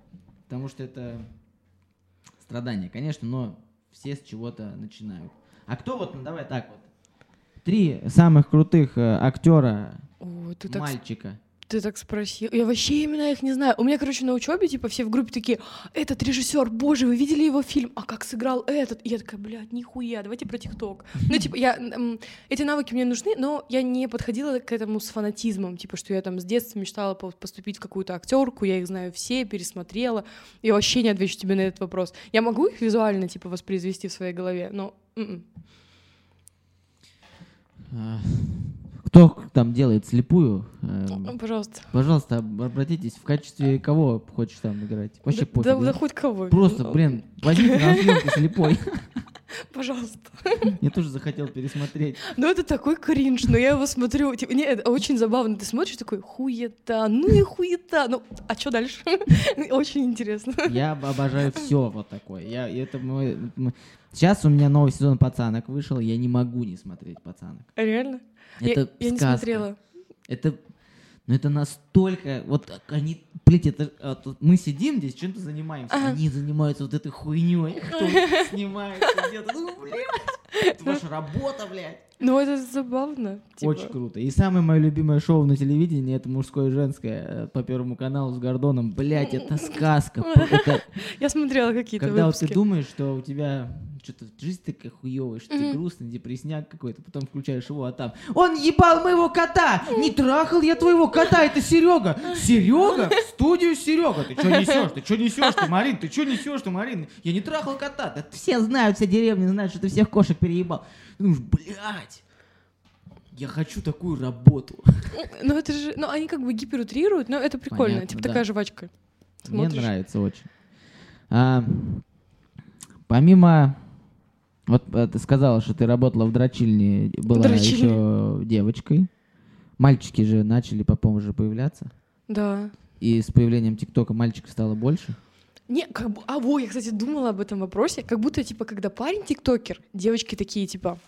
Потому что это страдания, конечно, но все с чего-то начинают. А кто вот, ну давай так вот, три самых крутых э, актера О, ты мальчика. Так, Ты так спросил. Я вообще именно их не знаю. У меня, короче, на учебе, типа, все в группе такие, этот режиссер, боже, вы видели его фильм? А как сыграл этот? И я такая, блядь, нихуя, давайте про ТикТок. Ну, типа, я, эти навыки мне нужны, но я не подходила к этому с фанатизмом, типа, что я там с детства мечтала по- поступить в какую-то актерку, я их знаю все, пересмотрела. Я вообще не отвечу тебе на этот вопрос. Я могу их визуально, типа, воспроизвести в своей голове, но м-м. А, Кто там делает слепую? Ну, пожалуйста. Пожалуйста, об- обратитесь, в качестве кого хочешь там играть? Вообще да, пофиг. да- да? хоть кого. Просто, блин, (laughs) возьмите на съемку слепой. (laughs) Пожалуйста. (laughs) Я тоже захотел пересмотреть. Ну, это такой кринж, но я его смотрю, типа, не, это очень забавно. Ты смотришь такой, хуета, ну и хуета. Ну, а что дальше? Очень интересно. Я об- обожаю все вот такое. Я, это мой, Сейчас у меня новый сезон пацанок вышел, я не могу не смотреть пацанок. Реально? Я- Это я, не сказка. смотрела. Это, ну это настолько, вот они, блядь, это, а, тут мы сидим здесь, чем-то занимаемся, Ага. они занимаются вот этой хуйней, кто (laughs) снимает где-то, ну, блядь, это ваша работа, блядь. Ну, это забавно. типа. Очень круто. И самое мое любимое шоу на телевидении это мужское и женское по Первому каналу с Гордоном. Блять, это сказка. (laughs) Это Я смотрела какие-то когда вот ты думаешь, что у тебя что-то жизнь такая хуевая, что ты грустный, депресняк какой-то, потом включаешь его, а там Он ебал моего кота! Не трахал я твоего кота, это Серега! Серега? В студию Серега! Ты что несешь? Ты что несешь ты, Марин? Ты что несешь ты, Марин? Я не трахал кота! Да все знают, вся деревня знает, что ты всех кошек переебал. Ты думаешь, блядь! Я хочу такую работу. Ну, это же... Ну, они как бы гиперутрируют, но это прикольно. Понятно, типа да. такая жвачка. Мне Смотришь. нравится очень. А, помимо... Вот э, ты сказала, что ты работала в дрочильне, была Дрочильне. еще девочкой. Мальчики же начали, по-моему, же появляться. Да. И с появлением ТикТока мальчиков стало больше. Не, как бы... А, во, я, кстати, думала об этом вопросе. Как будто, типа, когда парень тиктокер, девочки такие, типа,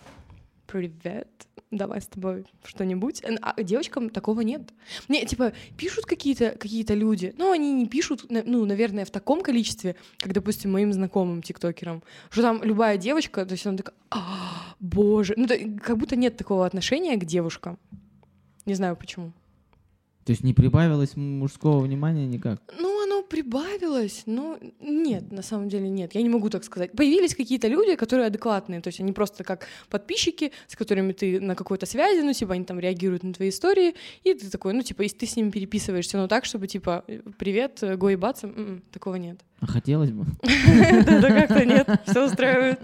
привет, давай с тобой что-нибудь. А девочкам такого нет. Мне, типа, пишут какие-то какие люди, но они не пишут, ну, наверное, в таком количестве, как, допустим, моим знакомым тиктокерам, что там любая девочка, то есть она такая, «А, боже, ну, то- как будто нет такого отношения к девушкам. Не знаю почему. То есть не прибавилось мужского внимания никак. Ну, прибавилось, но нет, на самом деле нет. Я не могу так сказать. Появились какие-то люди, которые адекватные, то есть они просто как подписчики, с которыми ты на какой-то связи, ну, типа, они там реагируют на твои истории, и ты такой, ну, типа, если ты с ними переписываешься, но так, чтобы, типа, привет, э, го ебаться, такого нет. А хотелось бы. (laughs) Да как-то нет, все устраивает.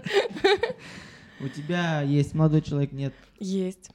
У тебя есть молодой человек, нет? Есть.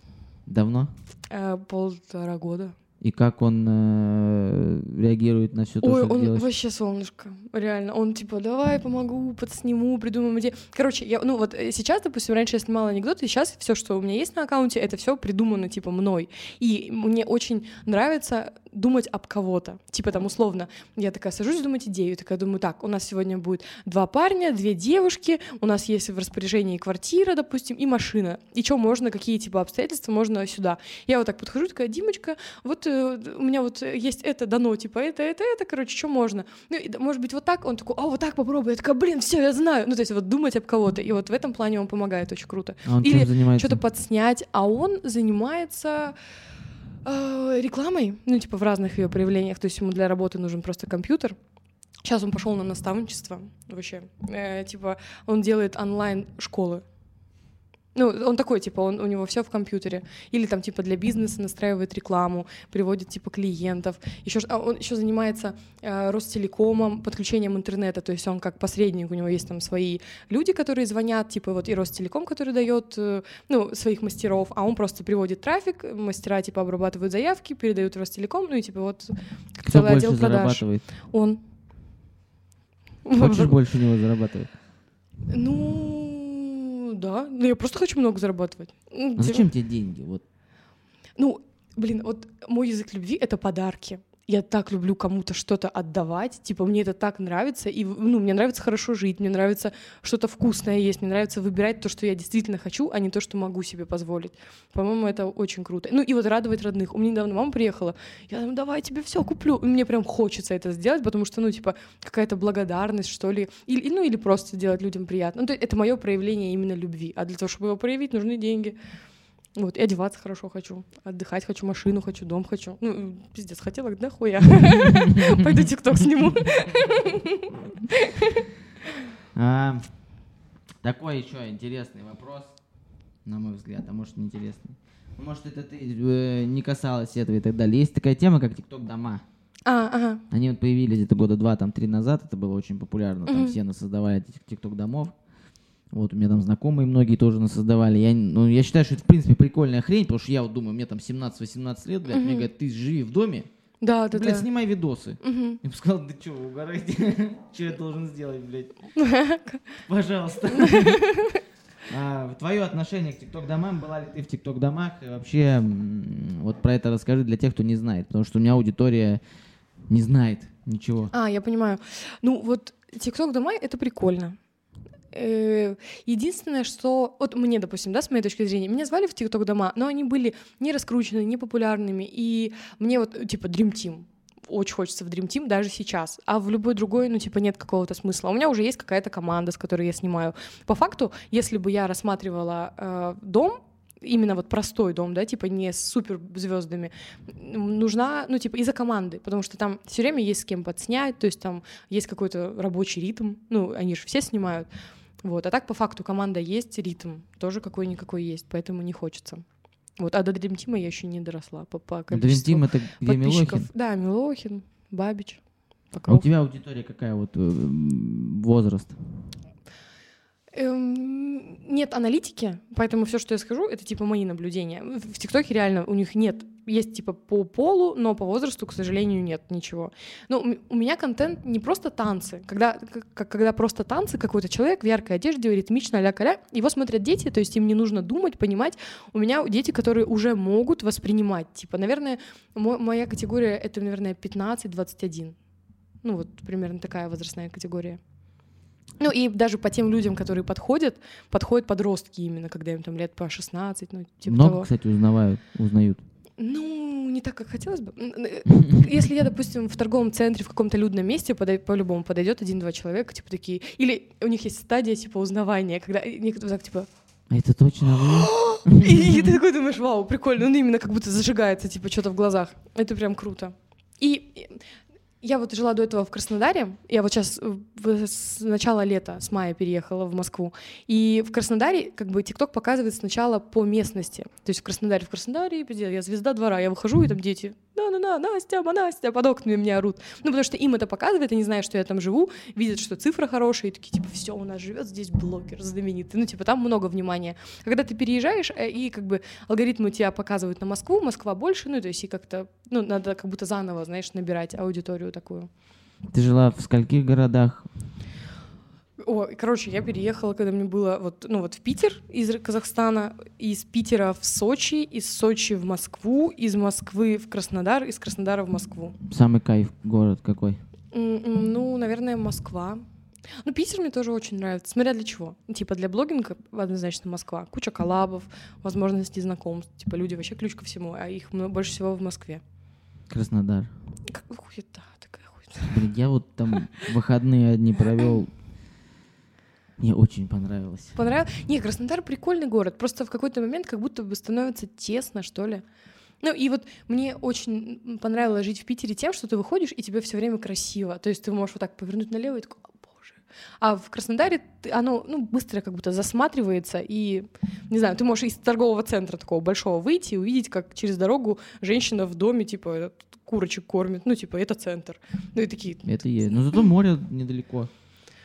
Давно? Э, Полтора года. И как он э, реагирует на все то, Ой, что он делаешь? вообще солнышко, реально. Он типа, давай помогу, подсниму, придумаем идеи. Короче, я, ну вот э, сейчас, допустим, раньше я снимала анекдоты, сейчас все, что у меня есть на аккаунте, это все придумано типа мной. И мне очень нравится думать об кого-то. Типа там условно, я такая сажусь думать идею, такая думаю, так, у нас сегодня будет два парня, две девушки, у нас есть в распоряжении квартира, допустим, и машина. И что можно, какие типа обстоятельства можно сюда. Я вот так подхожу, такая, Димочка, вот э, у меня вот есть это дано, типа это, это, это, короче, что можно. Ну, и, может быть, вот так, он такой, а вот так попробуй. Я такая, блин, все, я знаю. Ну, то есть вот думать об кого-то. И вот в этом плане он помогает очень круто. А он Или? Что-то подснять, а он занимается рекламой, ну, типа в разных ее проявлениях. То есть ему для работы нужен просто компьютер. Сейчас он пошел на наставничество вообще. Э, типа он делает онлайн школы. Ну, он такой, типа, он, у него все в компьютере. Или там, типа, для бизнеса настраивает рекламу, приводит, типа, клиентов. Еще, а он еще занимается э, Ростелекомом, подключением интернета. То есть он как посредник, у него есть там свои люди, которые звонят, типа, вот и Ростелеком, который дает, э, ну, своих мастеров, а он просто приводит трафик, мастера, типа, обрабатывают заявки, передают в Ростелеком, ну, и, типа, вот Кто целый отдел продаж. Он. Хочешь больше него зарабатывать? Ну, да. Ну, я просто хочу много зарабатывать. А зачем тебе деньги? Вот. Ну, блин, вот мой язык любви — это подарки. Я так люблю кому-то что-то отдавать, типа мне это так нравится, и ну мне нравится хорошо жить, мне нравится что-то вкусное есть, мне нравится выбирать то, что я действительно хочу, а не то, что могу себе позволить. По-моему, это очень круто. Ну и вот радовать родных. У меня недавно мама приехала, я там давай тебе все куплю, и мне прям хочется это сделать, потому что ну типа какая-то благодарность что ли, или ну или просто сделать людям приятно. Ну то это мое проявление именно любви, а для того, чтобы его проявить, нужны деньги. Вот, и одеваться хорошо хочу, отдыхать хочу, машину хочу, дом хочу. Ну, пиздец, хотела, да хуя. (laughs) Пойду тикток сниму. (laughs) А, Такой еще интересный вопрос, на мой взгляд, а может неинтересный. Ну, Может, это ты э, не касалась этого и так далее. Есть такая тема, как ТикТок дома. А, ага. Они вот появились где-то года два, там, три назад, это было очень популярно, там все насоздавали этих ТикТок домов. Вот, у меня там знакомые многие тоже насоздавали. Я, ну, я считаю, что это, в принципе, прикольная хрень, потому что я вот думаю, мне там 17-18 лет, блядь, мне Мгм. говорят, ты живи в доме, Да, да, блядь, да. снимай видосы. Мгм. Я бы сказал, да что, вы угораете? (laughs) Что я должен сделать, блядь? (laughs) Пожалуйста. А, Твое отношение к ТикТок-домам, была ли ты в ТикТок-домах? И вообще, вот про это расскажи для тех, кто не знает, потому что у меня аудитория не знает ничего. А, я понимаю. Ну, вот ТикТок дома — это прикольно. Э, Единственное, что... Вот мне, допустим, да, с моей точки зрения, меня звали в ТикТок дома, но они были не раскручены, не популярными, и мне вот, типа, Dream Team. Очень хочется в Dream Team даже сейчас. А в любой другой, ну, типа, нет какого-то смысла. У меня уже есть какая-то команда, с которой я снимаю. По факту, если бы я рассматривала э, дом, именно вот простой дом, да, типа не с суперзвездами, нужна, ну, типа, из-за команды, потому что там все время есть с кем подснять, то есть там есть какой-то рабочий ритм, ну, они же все снимают, вот, а так по факту команда есть, ритм тоже какой-никакой есть, поэтому не хочется. Вот, а до Dream Team я еще не доросла по, по Dream количеству Team это где подписчиков. Милохин? Да, Милохин, Бабич, А у Покров. тебя аудитория какая вот э, возраст? Эм, нет аналитики, поэтому все, что я скажу, это типа мои наблюдения. В ТикТоке реально у них нет, есть типа по полу, но по возрасту, к сожалению, нет ничего. Ну, у меня контент не просто танцы, когда, к- к- когда просто танцы, какой-то человек в яркой одежде, ритмично, ля-каля, его смотрят дети, то есть им не нужно думать, понимать. У меня дети, которые уже могут воспринимать, типа, наверное, мо- моя категория — это, наверное, 15-21. Ну, вот примерно такая возрастная категория. Ну и даже по тем людям, которые подходят, подходят подростки именно, когда им там лет по 16, ну типа Много, того. кстати, узнавают, узнают. Ну, не так, как хотелось бы. (laughs) Если я, допустим, в торговом центре в каком-то людном месте подой- по-любому подойдет один-два человека, типа такие, или у них есть стадия типа узнавания, когда некоторые так типа, это точно вы? (gasps) и, и ты такой думаешь, вау, прикольно, он именно как будто зажигается, типа что-то в глазах. Это прям круто. И э, я вот жила до этого в Краснодаре, я вот сейчас с начала лета, с мая переехала в Москву, и в Краснодаре как бы ТикТок показывает сначала по местности. То есть в Краснодаре, в Краснодаре, я звезда двора, я выхожу, и там дети, на-на-на, Настя, Настя, под окнами меня орут. Ну, потому что им это показывает, они знают, что я там живу, видят, что цифра хорошая, и такие, типа, все, у нас живет здесь блогер знаменитый. Ну, типа, там много внимания. Когда ты переезжаешь, э, и как бы алгоритмы тебя показывают на Москву, Москва больше, ну, то есть и как-то, ну, надо как будто заново, знаешь, набирать аудиторию такую. Ты жила в скольких городах? О, короче, я переехала, когда мне было вот, ну вот в Питер из Казахстана, из Питера в Сочи, из Сочи в Москву, из Москвы в Краснодар, из Краснодара в Москву. Самый кайф город какой? М, м, Ну, наверное, Москва. Ну, Питер мне тоже очень нравится, смотря для чего. Типа для блогинга однозначно Москва. Куча коллабов, возможностей знакомств. Типа люди вообще ключ ко всему, а их больше всего в Москве. Краснодар. Как хуета такая хуета. Блин, я вот там выходные одни провел. Мне очень понравилось. Понравилось? Не, Краснодар прикольный город. Просто в какой-то момент как будто бы становится тесно, что ли. Ну и вот мне очень понравилось жить в Питере тем, что ты выходишь, и тебе все время красиво. То есть ты можешь вот так повернуть налево и такой, о боже. А в Краснодаре ты- оно ну, быстро как будто засматривается, и, не знаю, ты можешь из торгового центра такого большого выйти и увидеть, как через дорогу женщина в доме, типа, курочек кормит, ну, типа, это центр. Ну и такие, Это есть. Но зато море недалеко.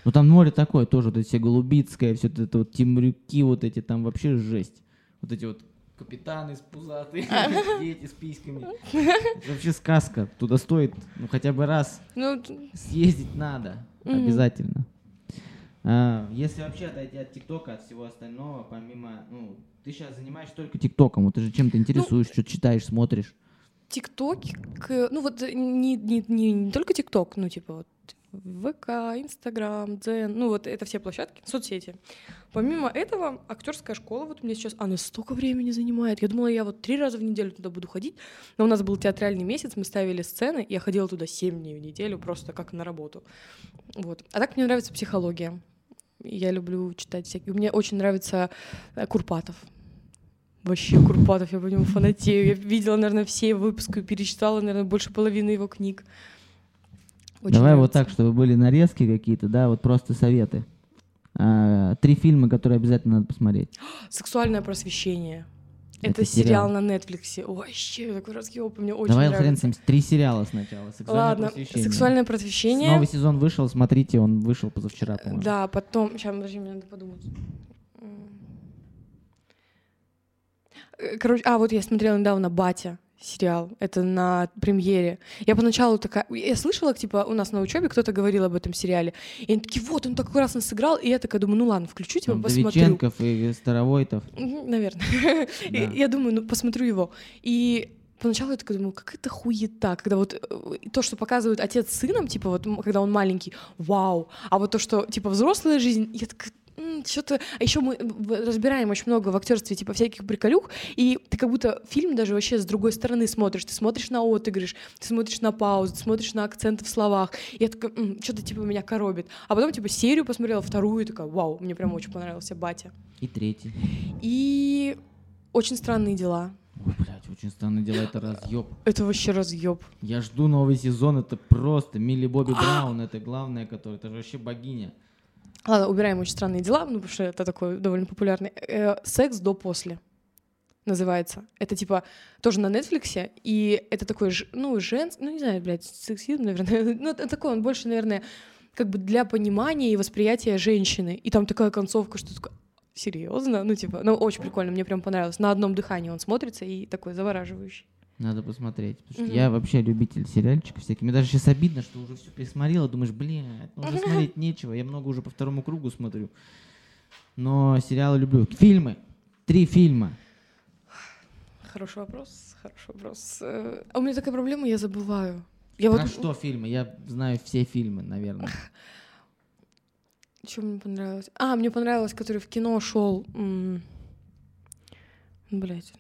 Ну там море такое тоже, вот эти все Голубицкое, все это вот Темрюки, вот эти там вообще жесть. Вот эти вот капитаны с пузатые, (laughs) (laughs) дети с письками. Это вообще сказка. Туда стоит, ну хотя бы раз ну, съездить надо. Обязательно. А, если вообще отойти от ТикТока, от всего остального, помимо, ну, ты сейчас занимаешься только ТикТоком, вот ты же чем-то интересуешься, что-то читаешь, смотришь. ТикТок, к- ну вот э, не, не, не, не только ТикТок, ну типа вот ВК, Инстаграм, Дзен, ну вот это все площадки, соцсети. Помимо этого, актерская школа вот у меня сейчас, она столько времени занимает. Я думала, я вот три раза в неделю туда буду ходить, но у нас был театральный месяц, мы ставили сцены, я ходила туда семь дней в неделю, просто как на работу. Вот. А так мне нравится психология. Я люблю читать всякие. Мне очень нравится э, Курпатов. Вообще, Курпатов, я по нему фанатею. Я видела, наверное, все выпуски, перечитала, наверное, больше половины его книг. Очень Давай нравится. вот так, чтобы были нарезки какие-то, да, вот просто советы. А, три фильма, которые обязательно надо посмотреть. (gasps) Сексуальное просвещение. Это, это сериал. на Netflix. Ой, вообще, такой разъеб, мне очень Давай нравится. Давай три сериала сначала. Сексуальное Ладно, просвещение. сексуальное просвещение. Новый сезон вышел, смотрите, он вышел позавчера, по-моему. Да, потом, сейчас, подожди, мне надо подумать. Э, короче, а, вот я смотрела недавно «Батя» сериал. Это на премьере. Я поначалу такая... Я слышала, типа, у нас на учебе кто-то говорил об этом сериале. И они такие, вот, он так классно сыграл. И я такая думаю, ну ладно, включу, типа, Там посмотрю. Довиченков и Старовойтов. Наверное. (laughs) Да. Я думаю, ну, посмотрю его. И поначалу я такая думаю, как это хуета, когда вот э, то, что показывают отец с сыном, типа вот когда он маленький, вау, а вот то, что типа взрослая жизнь, я такая, что-то... А еще мы разбираем очень много в актерстве, типа, всяких приколюх, и ты как будто фильм даже вообще с другой стороны смотришь. Ты смотришь на отыгрыш, ты смотришь на паузу, ты смотришь на акценты в словах. И я такая, что-то, типа, меня коробит. А потом, типа, серию посмотрела, вторую, и такая, вау, мне прям очень понравился «Батя». И третий. И «Очень странные дела». Ой, блядь, очень странные дела, это разъеб. Это вообще разъеб. Я жду новый сезон, это просто Милли Бобби (gasps) Браун, это главное, которая, это же вообще богиня. Ладно, убираем очень странные дела, ну, потому что это такой довольно популярный. Э, секс до-после называется. Это типа тоже на Netflix, и это такой, ну, женский, ну, не знаю, блядь, сексизм, наверное. (laughs) ну, это такой, он больше, наверное, как бы для понимания и восприятия женщины. И там такая концовка, что такое, серьезно? Ну, типа, ну, очень прикольно, мне прям понравилось. На одном дыхании он смотрится и такой завораживающий. Надо посмотреть. Потому что mm-hmm. я вообще любитель сериальчиков всяких. Мне даже сейчас обидно, что уже все пересмотрела. Думаешь, блин, ну уже смотреть нечего. Я много уже по второму кругу смотрю. Но сериалы люблю. Фильмы. Три фильма. Хороший вопрос. Хороший вопрос. Э, а у меня такая проблема, я забываю. Я Про вот... что фильмы? Я знаю все фильмы, наверное. Что мне понравилось? А, мне понравилось, который в кино шел. Блять,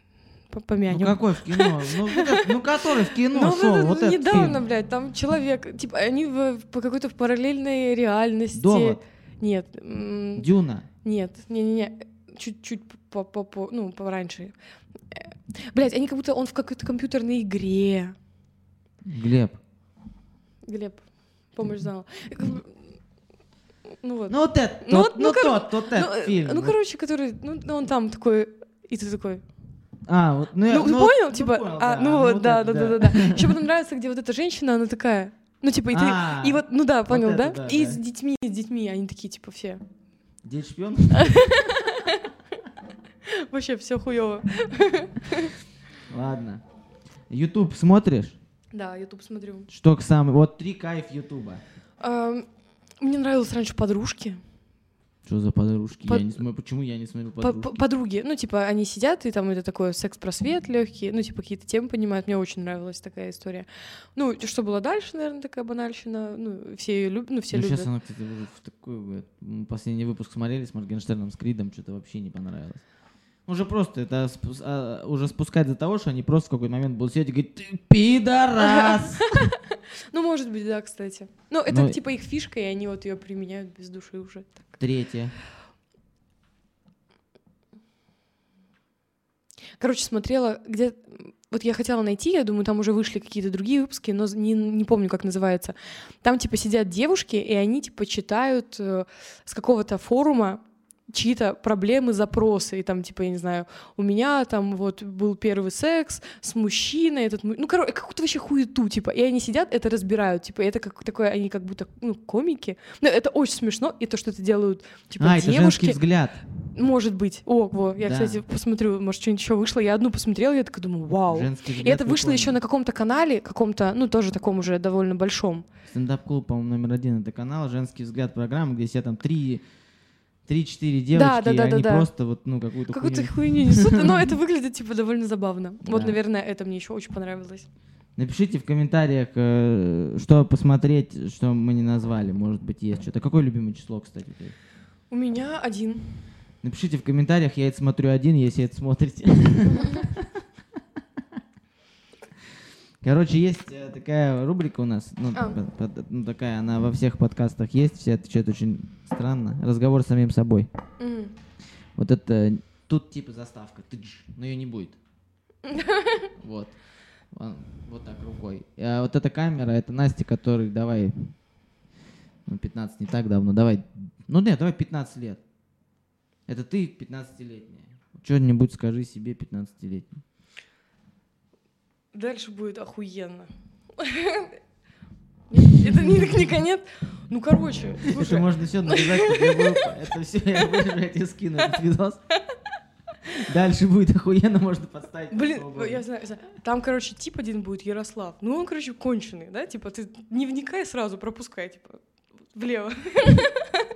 помянем. Ну какой в кино? Ну, ну который в кино ну, шел? Вот недавно, этот блядь, там человек, типа, они в, по какой-то параллельной реальности. Довод? Нет. Дюна? Нет, не-не-не, чуть-чуть по, по, по, ну, пораньше. Блять, они как будто он в какой-то компьютерной игре. Глеб. Глеб, помощь зала. Ну вот. Ну вот этот, ну, тот, ну, ну, тот, тот этот ну, фильм. Ну, короче, который, ну, он там такой, и ты такой, а, вот, ну, я, ну, ну понял, ну, типа, понял, а, да, ну вот, да, да, да, да, да. (laughs) Еще потом нравится, где вот эта женщина, она такая, ну типа, и ты, а, и вот, ну да, понял, да? И с детьми, с детьми, они такие, типа, все. Дети шпион? (laughs) Вообще все хуево. (laughs) Ладно. Ютуб смотришь? Да, Ютуб смотрю. Что самый, вот три кайф Ютуба. Мне нравилось раньше подружки. Что за подружки? Под... Я не смотрю, почему я не смотрю подружки? Подруги. Ну, типа, они сидят, и там это такой секс-просвет легкий, ну, типа, какие-то темы понимают. Мне очень нравилась такая история. Ну, что было дальше, наверное, такая банальщина. Ну, все ее любят, ну, все ну, любят. Сейчас она, кстати, в такой... Последний выпуск смотрели с Моргенштерном, с Кридом, что-то вообще не понравилось. Уже просто это а, уже спускать до того, что они просто в какой-то момент будут сидеть и говорить, ты пидорас! (laughs) Ну, может быть, да, кстати. Ну, это типа их фишка, и они вот ее применяют без души уже. Третье. Короче, смотрела, где... Вот я хотела найти, я думаю, там уже вышли какие-то другие выпуски, но не, не помню, как называется. Там, типа, сидят девушки, и они, типа, читают э, с какого-то форума чьи-то проблемы, запросы, и там, типа, я не знаю, у меня там вот был первый секс с мужчиной, этот, ну, короче, какую-то вообще хуету, типа, и они сидят, это разбирают, типа, это как такое, они как будто, ну, комики, но это очень смешно, и то, что это делают, типа, а, девушки. это женский взгляд. Может быть. О, во, я, да. кстати, посмотрю, может, что-нибудь еще вышло. Я одну посмотрела, я такая думаю, вау. Женский и это вышло еще на каком-то канале, каком-то, ну, тоже таком уже довольно большом. Стендап-клуб, по-моему, номер один это канал «Женский взгляд» программа, где все там три три-четыре девочки, да, да, да, и они да, просто вот, ну, какую-то Какую-то хуйню несут, но (laughs) это выглядит, типа, довольно забавно. Вот, наверное, это мне еще очень понравилось. Напишите в комментариях, э, что посмотреть, что мы не назвали. Может быть, есть что-то. Какое любимое число, кстати? У меня один. Напишите в комментариях, я это смотрю один, если это смотрите. (laughs) Короче, есть э, такая рубрика у нас, ну, а. ну такая, она во всех подкастах есть, все отвечают очень странно. Разговор с самим собой. Mm. Вот это тут типа заставка, тыдж, но ее не будет. (laughs) Вот. Вот так рукой. А вот эта камера, это Настя, который, давай, ну, 15 не так давно, давай, ну нет, давай 15 лет. Это ты 15-летняя. Что-нибудь скажи себе 15-летней. Дальше будет охуенно. (laughs) Это не, не конец. Ну, короче, Это слушай, можно все нарезать, это все я вырежу, я тебе скину этот видос. Дальше будет охуенно, можно подставить. блин, я знаю. Там, короче, тип один будет Ярослав. Ну, он, короче, конченый, да? Типа, ты не вникай сразу, пропускай, типа, влево. (laughs)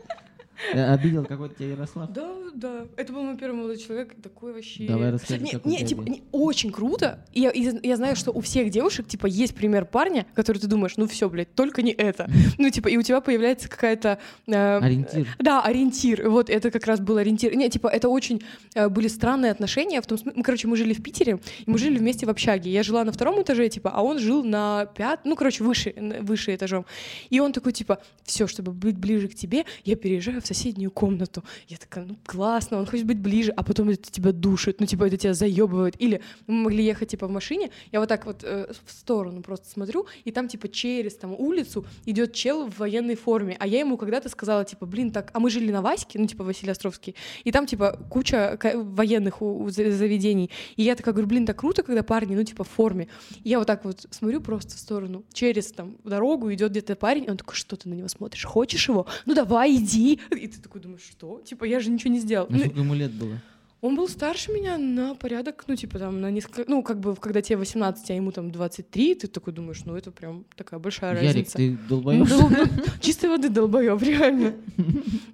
Обидел какой-то тебя Ярослав? Да, да. Это был мой первый молодой человек, такой вообще... Давай расскажи, Не, не, типа, не, очень круто. И я, и я знаю, что у всех девушек, типа, есть пример парня, который ты думаешь, ну все, блядь, только не это. (laughs) Ну, типа, и у тебя появляется какая-то... э, Ориентир. Да, ориентир. Вот это как раз был ориентир. Не, типа, это очень э, были странные отношения. В том смысле, мы, короче, мы жили в Питере, и мы жили вместе в общаге. Я жила на втором этаже, типа, а он жил на пятом, ну, короче, выше, выше этажом. И он такой, типа, все, чтобы быть ближе к тебе, я переезжаю в соседнюю комнату. Я такая, ну, классно, он хочет быть ближе, а потом это тебя душит, ну, типа, это тебя заебывает. Или мы могли ехать, типа, в машине, я вот так вот э, в сторону просто смотрю, и там, типа, через там улицу идет чел в военной форме, а я ему когда-то сказала, типа, блин, так, а мы жили на Ваське, ну, типа, Василий Островский, и там, типа, куча военных у- у за- заведений, и я такая говорю, блин, так круто, когда парни, ну, типа, в форме. И я вот так вот смотрю просто в сторону, через там дорогу идет где-то парень, он такой, что ты на него смотришь, хочешь его? Ну, давай, иди. И ты такой думаешь, что? Типа, я же ничего не сделал. Ну, Ну, сколько ему лет было? он был старше меня на порядок, ну, типа, там, на несколько... Ну, как бы, когда тебе 18, а ему там 23, ты такой думаешь, ну, это прям такая большая Ярик, разница. ты Ну, долбоёб? дол- ну, Чистой воды долбоёб, реально.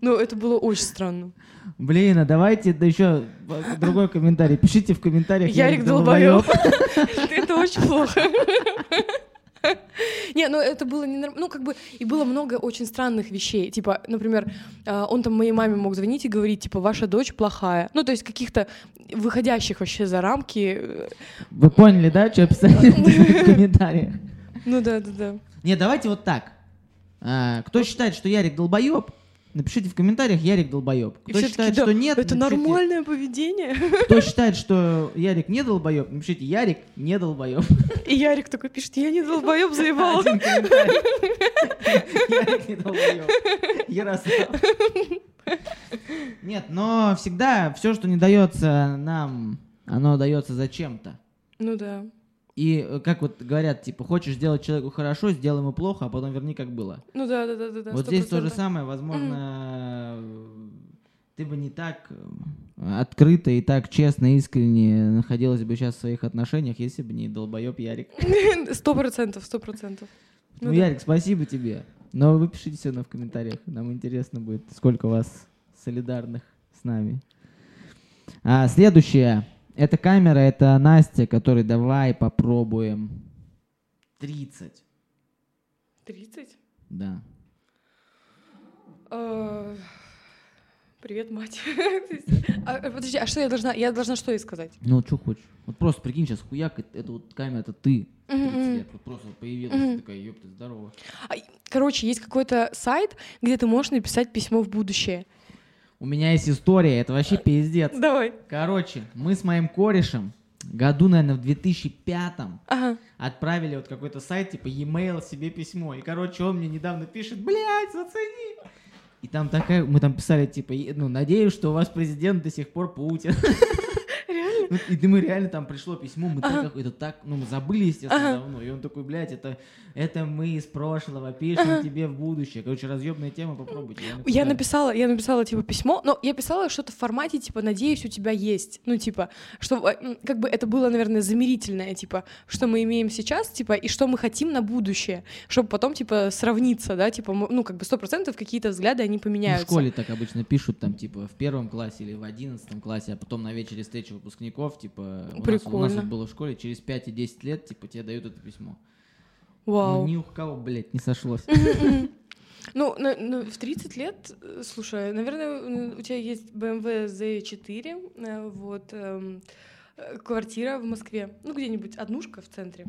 Ну, это было очень странно. Блин, а давайте да еще другой комментарий. Пишите в комментариях. Ярик долбоёб. (laughs) Это очень плохо. (laughs) Не, ну это было не Ну, как бы, и было много очень странных вещей. Типа, например, а, он там моей маме мог звонить и говорить, типа, ваша дочь плохая. Ну, то есть каких-то выходящих вообще за рамки. э, Вы поняли, да, что писать (laughs) (laughs) в комментариях? Ну да, да, да. Не, давайте вот так. А, Кто считает, что Ярик долбоеб, напишите в комментариях Ярик долбоеб. Кто считает, да, что нет, это напишите- нормальное поведение. Кто считает, что Ярик не долбоеб, напишите Ярик не долбоеб. И Ярик такой пишет, я не долбоеб заебал. Один комментарий. Ярик не долбоеб. Ярослав. Нет, но всегда все, что не дается нам, оно дается зачем-то. Ну да. И э, как вот говорят, типа, хочешь сделать человеку хорошо, сделай ему плохо, а потом верни, как было. Ну да, да, да, да. да, вот здесь то же 100%. самое, возможно, ты бы не так э, открыто и так честно, искренне находилась бы сейчас в своих отношениях, если бы не долбоеб Ярик. (laughs) Сто процентов, сто процентов. Ну, да. Ярик, спасибо тебе. Но вы пишите все равно в комментариях. Нам интересно будет, сколько вас солидарных с нами. А, следующая. Это камера, это Настя, который давай попробуем 30. 30? Да. Э, Привет, мать. (laughs) А, Подожди, а что я должна? Я должна что ей сказать? Ну, что хочешь. Вот просто прикинь, сейчас хуяк, это, это вот камера, это ты. 30 Мгм. лет. Вот просто вот появилась Мгм. такая, ёпта, здорово. А, Короче, есть какой-то сайт, где ты можешь написать письмо в будущее. У меня есть история, это вообще пиздец. Давай. Короче, мы с моим корешем году, наверное, в 2005 Ага. отправили вот какой-то сайт, типа e-mail себе письмо. И, короче, он мне недавно пишет, блядь, зацени. И там такая, мы там писали, типа, «И- ну, надеюсь, что у вас президент до сих пор Путин. (laughs) Ну, И мы реально там пришло письмо, мы так, это так, ну, мы забыли, естественно, давно. И он такой, блядь, это, это мы из прошлого пишем тебе в будущее. Короче, разъебная тема, попробуйте. Я написал. написала, я написала типа письмо, но я писала что-то в формате типа надеюсь у тебя есть, ну типа, что э, как бы это было, наверное, замерительное, типа, что мы имеем сейчас, типа, и что мы хотим на будущее, чтобы потом типа сравниться, да, типа, ну как бы сто процентов какие-то взгляды они Ну, в поменяются. школе так обычно пишут, там, типа, в первом классе или в одиннадцатом классе, а потом на вечере встречи выпускников, типа, у нас, у нас было в школе, через 5 и 10 лет, типа, тебе дают это письмо. Вау. Ну, ни у кого, блядь, не сошлось. Ну, на- ну, в 30 лет, э, слушай, наверное, у тебя есть BMW Z4, э, вот, эм, квартира в Москве, ну, где-нибудь однушка в центре.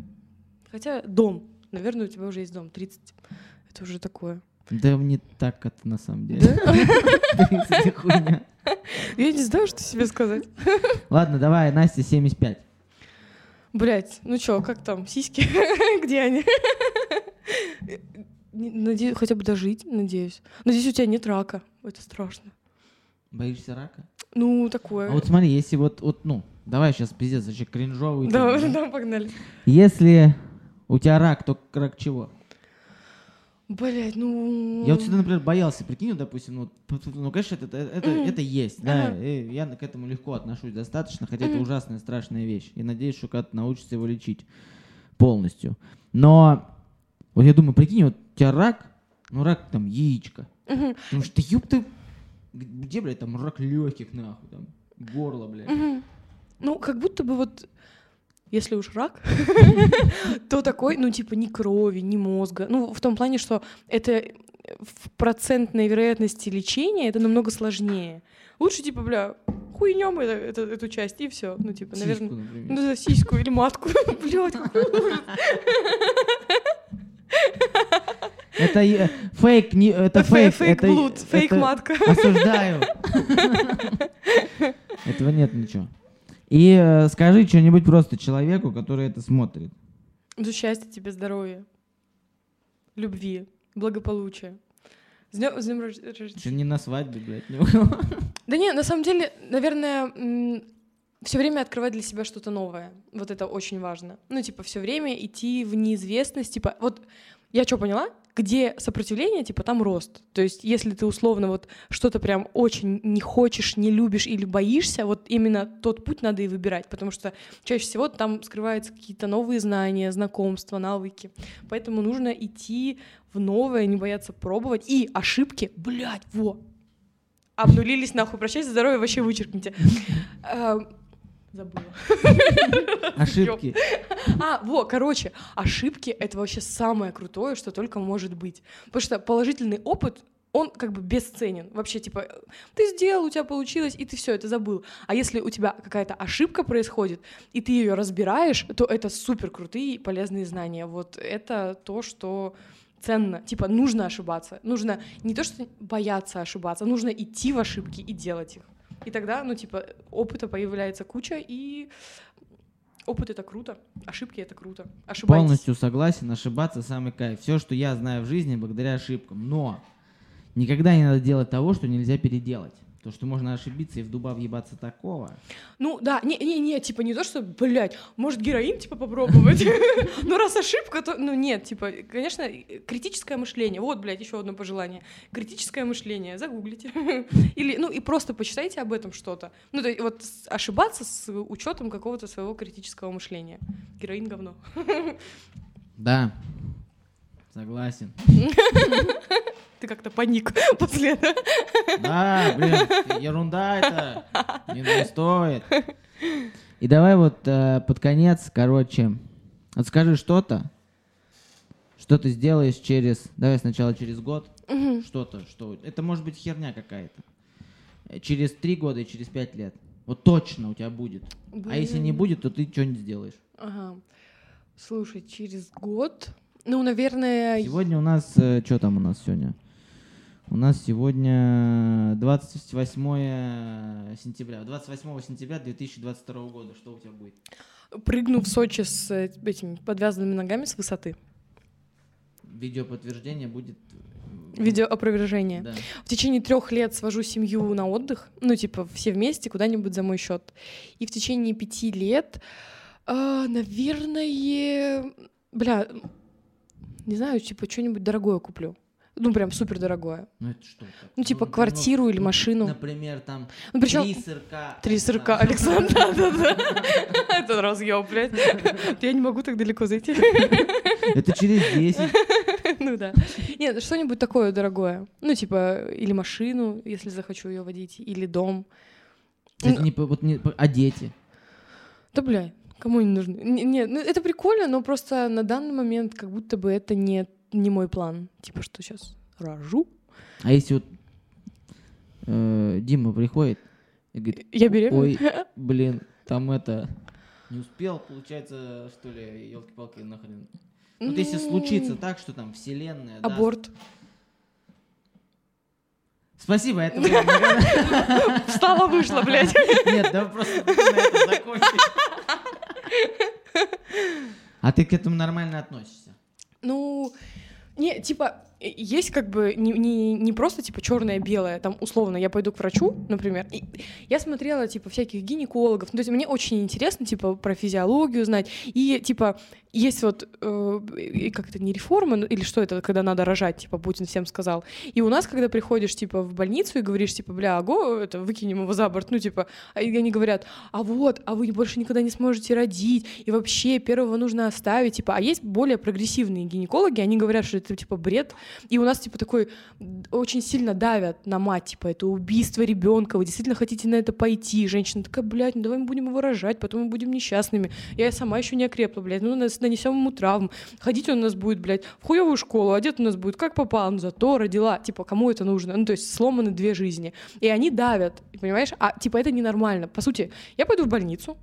Хотя дом, наверное, у тебя уже есть дом, 30. Это уже такое. Да не так это на самом деле. 30 (laughs) это хуйня. Я не знаю, что себе сказать. (laughs) Ладно, давай, Настя, 75. Блять, ну чё, как там, сиськи? (laughs) Где они? Надеюсь, хотя бы дожить, надеюсь. Надеюсь, у тебя нет рака. Это страшно. Боишься рака? Ну, такое. А вот смотри, если вот, вот ну, давай сейчас пиздец, вообще кринжовый. Да, тему, да? да, погнали. Если у тебя рак, то рак чего? Блять, ну... Я вот всегда, например, боялся, прикинь, вот, допустим, ну, ну, конечно, это, это, Мгм. это есть, да, Ага. и я к этому легко отношусь достаточно, хотя это ужасная, страшная вещь. И надеюсь, что когда-то научишься его лечить полностью. Но, вот я думаю, прикинь, вот у тебя рак, ну, рак там яичко. Потому что, ёб ты, где, блядь, там рак легких, нахуй, там, горло, блядь. Ну, как будто бы вот... Если уж рак, (laughs) то такой, ну, типа, ни крови, ни мозга. Ну, в том плане, что это в процентной вероятности лечения это намного сложнее. Лучше, типа, бля, хуйнем это, это- эту часть, и все. Ну, типа, Сиську, наверное... например. Ну, за сиську или матку. (laughs) Блядь. Это э, фейк, не, это Фе- фейк. Фейк это- блуд, фейк это- матка. Осуждаю. (laughs) Этого нет ничего. И э, скажи что-нибудь просто человеку, который это смотрит. За счастья тебе, здоровья, любви, благополучия. С днем, с днем рождения. не на свадьбе, блядь. (laughs) Да не, на самом деле, наверное, все время открывать для себя что-то новое. Вот это очень важно. Ну, типа, все время идти в неизвестность. Типа, вот я что поняла? Где сопротивление, типа, там рост. То есть, если ты условно вот что-то прям очень не хочешь, не любишь или боишься, вот именно тот путь надо и выбирать, потому что чаще всего там скрываются какие-то новые знания, знакомства, навыки. Поэтому нужно идти в новое, не бояться пробовать. И ошибки, блядь, во, обнулились нахуй, прощайте, здоровье вообще вычеркните. А, Забыла. (laughs) Ошибки. А, во, короче, ошибки — это вообще самое крутое, что только может быть. Потому что положительный опыт, он как бы бесценен. Вообще, типа, ты сделал, у тебя получилось, и ты все это забыл. А если у тебя какая-то ошибка происходит, и ты ее разбираешь, то это супер крутые и полезные знания. Вот это то, что ценно. Типа, нужно ошибаться. Нужно не то, что бояться ошибаться, нужно идти в ошибки и делать их. И тогда, ну, типа, опыта появляется куча, и опыт — это круто, ошибки — это круто. Ошибайтесь. Полностью согласен, ошибаться самый кайф. Все, что я знаю в жизни, благодаря ошибкам. Но никогда не надо делать того, что нельзя переделать. То, что можно ошибиться и в дуба въебаться такого. Ну да, не-не-не, типа не то, что, блядь, может героин, типа, попробовать. (laughs) Ну раз ошибка, то, ну нет, типа, конечно, критическое мышление. Вот, блядь, еще одно пожелание. Критическое мышление, загуглите. (laughs) Или, ну и просто почитайте об этом что-то. Ну то есть вот ошибаться с учетом какого-то своего критического мышления. Героин говно. (laughs) Да. Согласен. Ты как-то паник (laughs) после этого. Да, блин, ерунда это. Не, не стоит. И давай вот э, под конец, короче, вот скажи что-то, что ты сделаешь через, давай сначала через год, что-то, что, это может быть херня какая-то. Э, Через три года и через пять лет. Вот точно у тебя будет. А если не Блин. будет, то ты что-нибудь сделаешь. Ага. Слушай, через год, ну, наверное, Сегодня у нас, что там у нас сегодня? У нас сегодня 28 сентября. 28 сентября 2022 года. Что у тебя будет? прыгну в Сочи с э, этими подвязанными ногами с высоты. Видеоподтверждение будет... Видеоопровержение. Да. В течение трех лет свожу семью на отдых, ну, типа, все вместе куда-нибудь за мой счет. И в течение пяти лет, а, наверное, бля, не знаю, типа, что-нибудь дорогое куплю. Ну, прям супер дорогое. Ну это что? так? Ну, типа, ну, квартиру или ну, машину. Например, там Ну, причем три сырка. три сырка, Александр, (laughs) да-да-да. (laughs) Это разъем, блядь. Я не могу так далеко зайти. (laughs) Это через 10. Ну да. Нет, что-нибудь такое дорогое. Ну, типа, или машину, если захочу ее водить, или дом. Это не, по- вот не а дети? Да, бля, кому они нужны? Нет, ну это прикольно, но просто на данный момент как будто бы это не, не мой план. Типа, что сейчас рожу, А если вот э, Дима приходит и говорит, я беременна. ой, блин, там это... Не успел, получается, что ли, елки-палки нахрен. Вот если Ну, случится так, что там вселенная, Аборт. Спасибо, это (laughs) Встала, вышла, блядь. Нет, да просто закончить. (laughs) А ты к этому нормально относишься? Ну, не, типа, э, есть как бы не, не, не просто типа черное-белое, там условно я пойду к врачу, например. И я смотрела типа всяких гинекологов. Ну, то есть мне очень интересно типа про физиологию знать. И типа есть вот э, как это не реформа ну, или что это, когда надо рожать, типа Путин всем сказал. И у нас, когда приходишь типа в больницу и говоришь типа бля, аго, это выкинем его за борт, ну типа, а и они говорят, а вот, а вы больше никогда не сможете родить, и вообще первого нужно оставить, типа, а есть более прогрессивные гинекологи, они говорят, что это типа бред, и у нас типа такой очень сильно давят на мать, типа, это убийство ребенка, вы действительно хотите на это пойти, женщина такая, блядь, ну давай мы будем его рожать, потом мы будем несчастными, я сама еще не окрепла, блядь, ну нас нанесем ему травм, ходить он у нас будет, блядь, в хуевую школу, одет у нас будет как попало, ну зато родила, типа, кому это нужно, ну то есть сломаны две жизни, и они давят, понимаешь, а типа это ненормально, по сути, я пойду в больницу,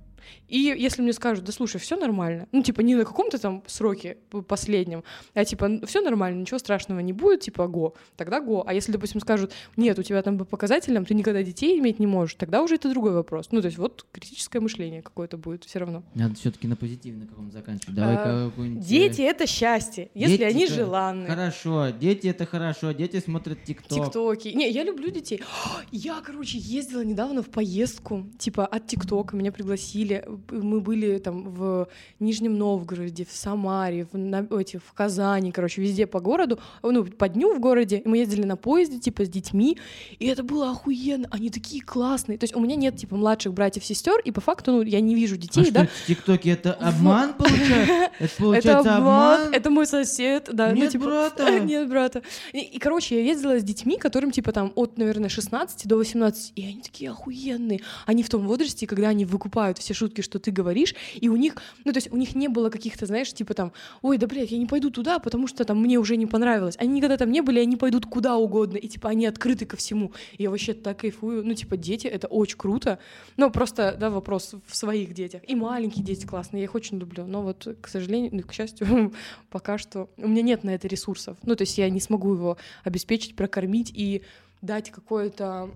и если мне скажут, да слушай, все нормально, ну, типа, не на каком-то там сроке последнем, а типа, все нормально, ничего страшного не будет, типа, го, тогда го. А если, допустим, скажут, нет, у тебя там по показателям ты никогда детей иметь не можешь, тогда уже это другой вопрос. Ну, то есть вот критическое мышление какое-то будет все равно. Надо все-таки на позитивном каком заканчивать. Давай А, какой-нибудь... Дети — это счастье, если Дети они это желанны. Хорошо, дети это хорошо, дети смотрят ТикТок. Тиктоки. Не, я люблю детей. (gasps) Я, короче, ездила недавно в поездку, типа от ТикТока меня пригласили. Мы были там в Нижнем Новгороде, в Самаре, в, на- эти, в Казани, короче, везде по городу, ну, по дню в городе. И мы ездили на поезде, типа, с детьми, и это было охуенно. Они такие классные. То есть у меня нет, типа, младших братьев-сестер, и по факту, ну, я не вижу А детей, что, да. это в ТикТоке это обман получается? (laughs) Это получается обман, это мой сосед, да. ну, Нет типа, брата. (laughs) Нет брата. И, и, короче, я ездила с детьми, которым, типа, там, от, наверное, 16 до 18, и они такие охуенные. Они в том возрасте, когда они выкупают все шутки, что ты говоришь, и у них, ну, то есть у них не было каких-то, знаешь, типа там, ой, да, блядь, я не пойду туда, потому что там мне уже не понравилось. Они никогда там не были, они пойдут куда угодно, и, типа, они открыты ко всему. Я вообще так кайфую. Ну, типа, дети — это очень круто. Ну, просто, да, вопрос в своих детях. И маленькие дети классные, я их очень люблю. Но вот, к сожалению, ну, к счастью, (laughs) пока что у меня нет на это ресурсов. Ну, то есть я не смогу его обеспечить, прокормить и дать какое-то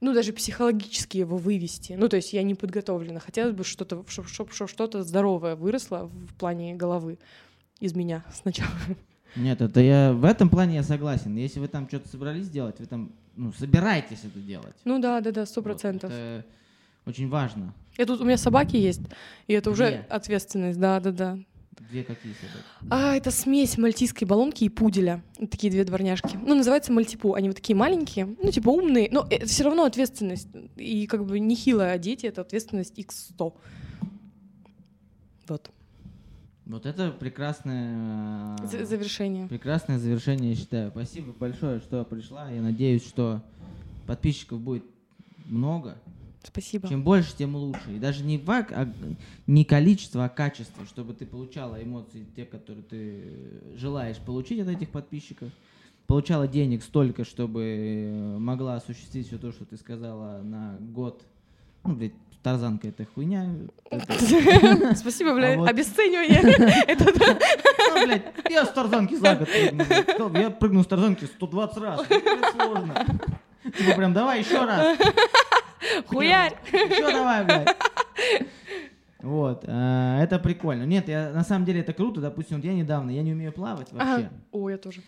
ну, даже психологически его вывести. Ну, то есть я не подготовлена. Хотелось бы что-то, чтобы что-то здоровое выросло в плане головы из меня сначала. Нет, это я в этом плане я согласен. Если вы там что-то собрались делать, вы там ну, собираетесь это делать. Ну да, да, да, сто Вот, процентов. это очень важно. И тут у меня собаки есть, и это уже Две. ответственность, да, да, да. Две какие собаки? А, это смесь мальтийской баллонки и пуделя. Вот Такие две дворняжки. Ну, называется мальтипу. Они вот такие маленькие, ну, типа умные, но это все равно ответственность. И как бы нехилая, а дети — это ответственность x100. Вот. Вот это прекрасное, э, За- Завершение. прекрасное завершение, я считаю. Спасибо большое, что пришла. Я надеюсь, что подписчиков будет много. Спасибо. Чем больше, тем лучше. И даже не, вак, а не количество, а качество, чтобы ты получала эмоции, те, которые ты желаешь получить от этих подписчиков. Получала денег столько, чтобы э, могла осуществить все то, что ты сказала на год. Ну, блядь, тарзанка это хуйня. (laughs) Спасибо, блядь. А вот- Обесценивание. (laughs) Ну, блядь, я с тарзанки за год прыгнул. Я прыгнул с тарзанки 120 раз. Это, сложно. Типа прям давай еще раз. Хуярь. Еще давай, блядь. Вот, а, это прикольно. Нет, я, на самом деле это круто. Допустим, вот я недавно, я не умею плавать вообще. Ага. О, я тоже.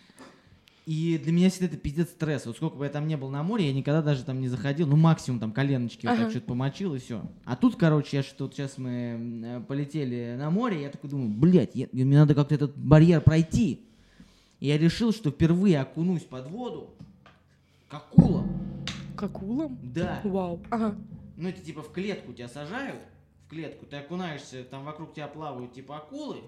И для меня всегда это пиздец стресс. Вот сколько бы я там не был на море, я никогда даже там не заходил. Ну, максимум там коленочки вот Ага. так что-то помочил и все. А тут, короче, я что-то сейчас мы э, полетели на море, я такой думаю, блядь, я- мне надо как-то этот барьер пройти. И я решил, что впервые окунусь под воду к акулам. К акулам? Да. Вау. Ага. Ну, это типа в клетку тебя сажают, в клетку, ты окунаешься, там вокруг тебя плавают типа акулы,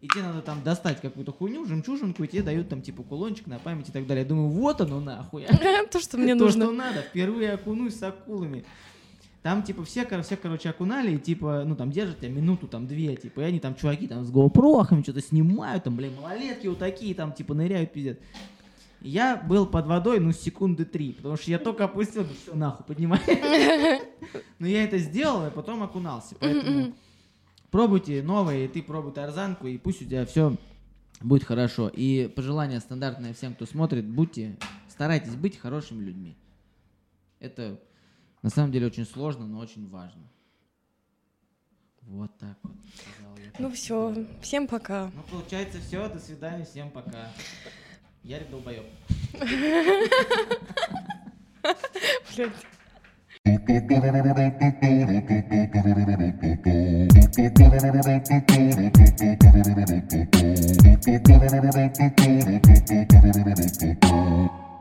и тебе надо там достать какую-то хуйню, жемчужинку, и тебе дают там типа кулончик на память и так далее. Я думаю, вот оно нахуй. (laughs) То, что мне То, что нужно. надо, впервые окунусь с акулами. Там, типа, все, все, короче, окунали, и, типа, ну, там, держат тебя минуту, там, две, типа, и они там, чуваки, там, с GoPro что-то снимают, там, блин, малолетки вот такие, там, типа, ныряют, пиздец. Я был под водой, ну, секунды три, потому что я только опустил, ну, все, нахуй, поднимай. (laughs) Но я это сделал, и потом окунался, поэтому пробуйте новое, и ты пробуй тарзанку, и пусть у тебя все будет хорошо. И пожелание стандартное всем, кто смотрит, будьте, старайтесь быть хорошими людьми. Это на самом деле очень сложно, но очень важно. Вот так вот. Ну все, всем пока. Ну, получается, все. До свидания. Всем пока. Ярик долбоеб. Блядь. Thank you.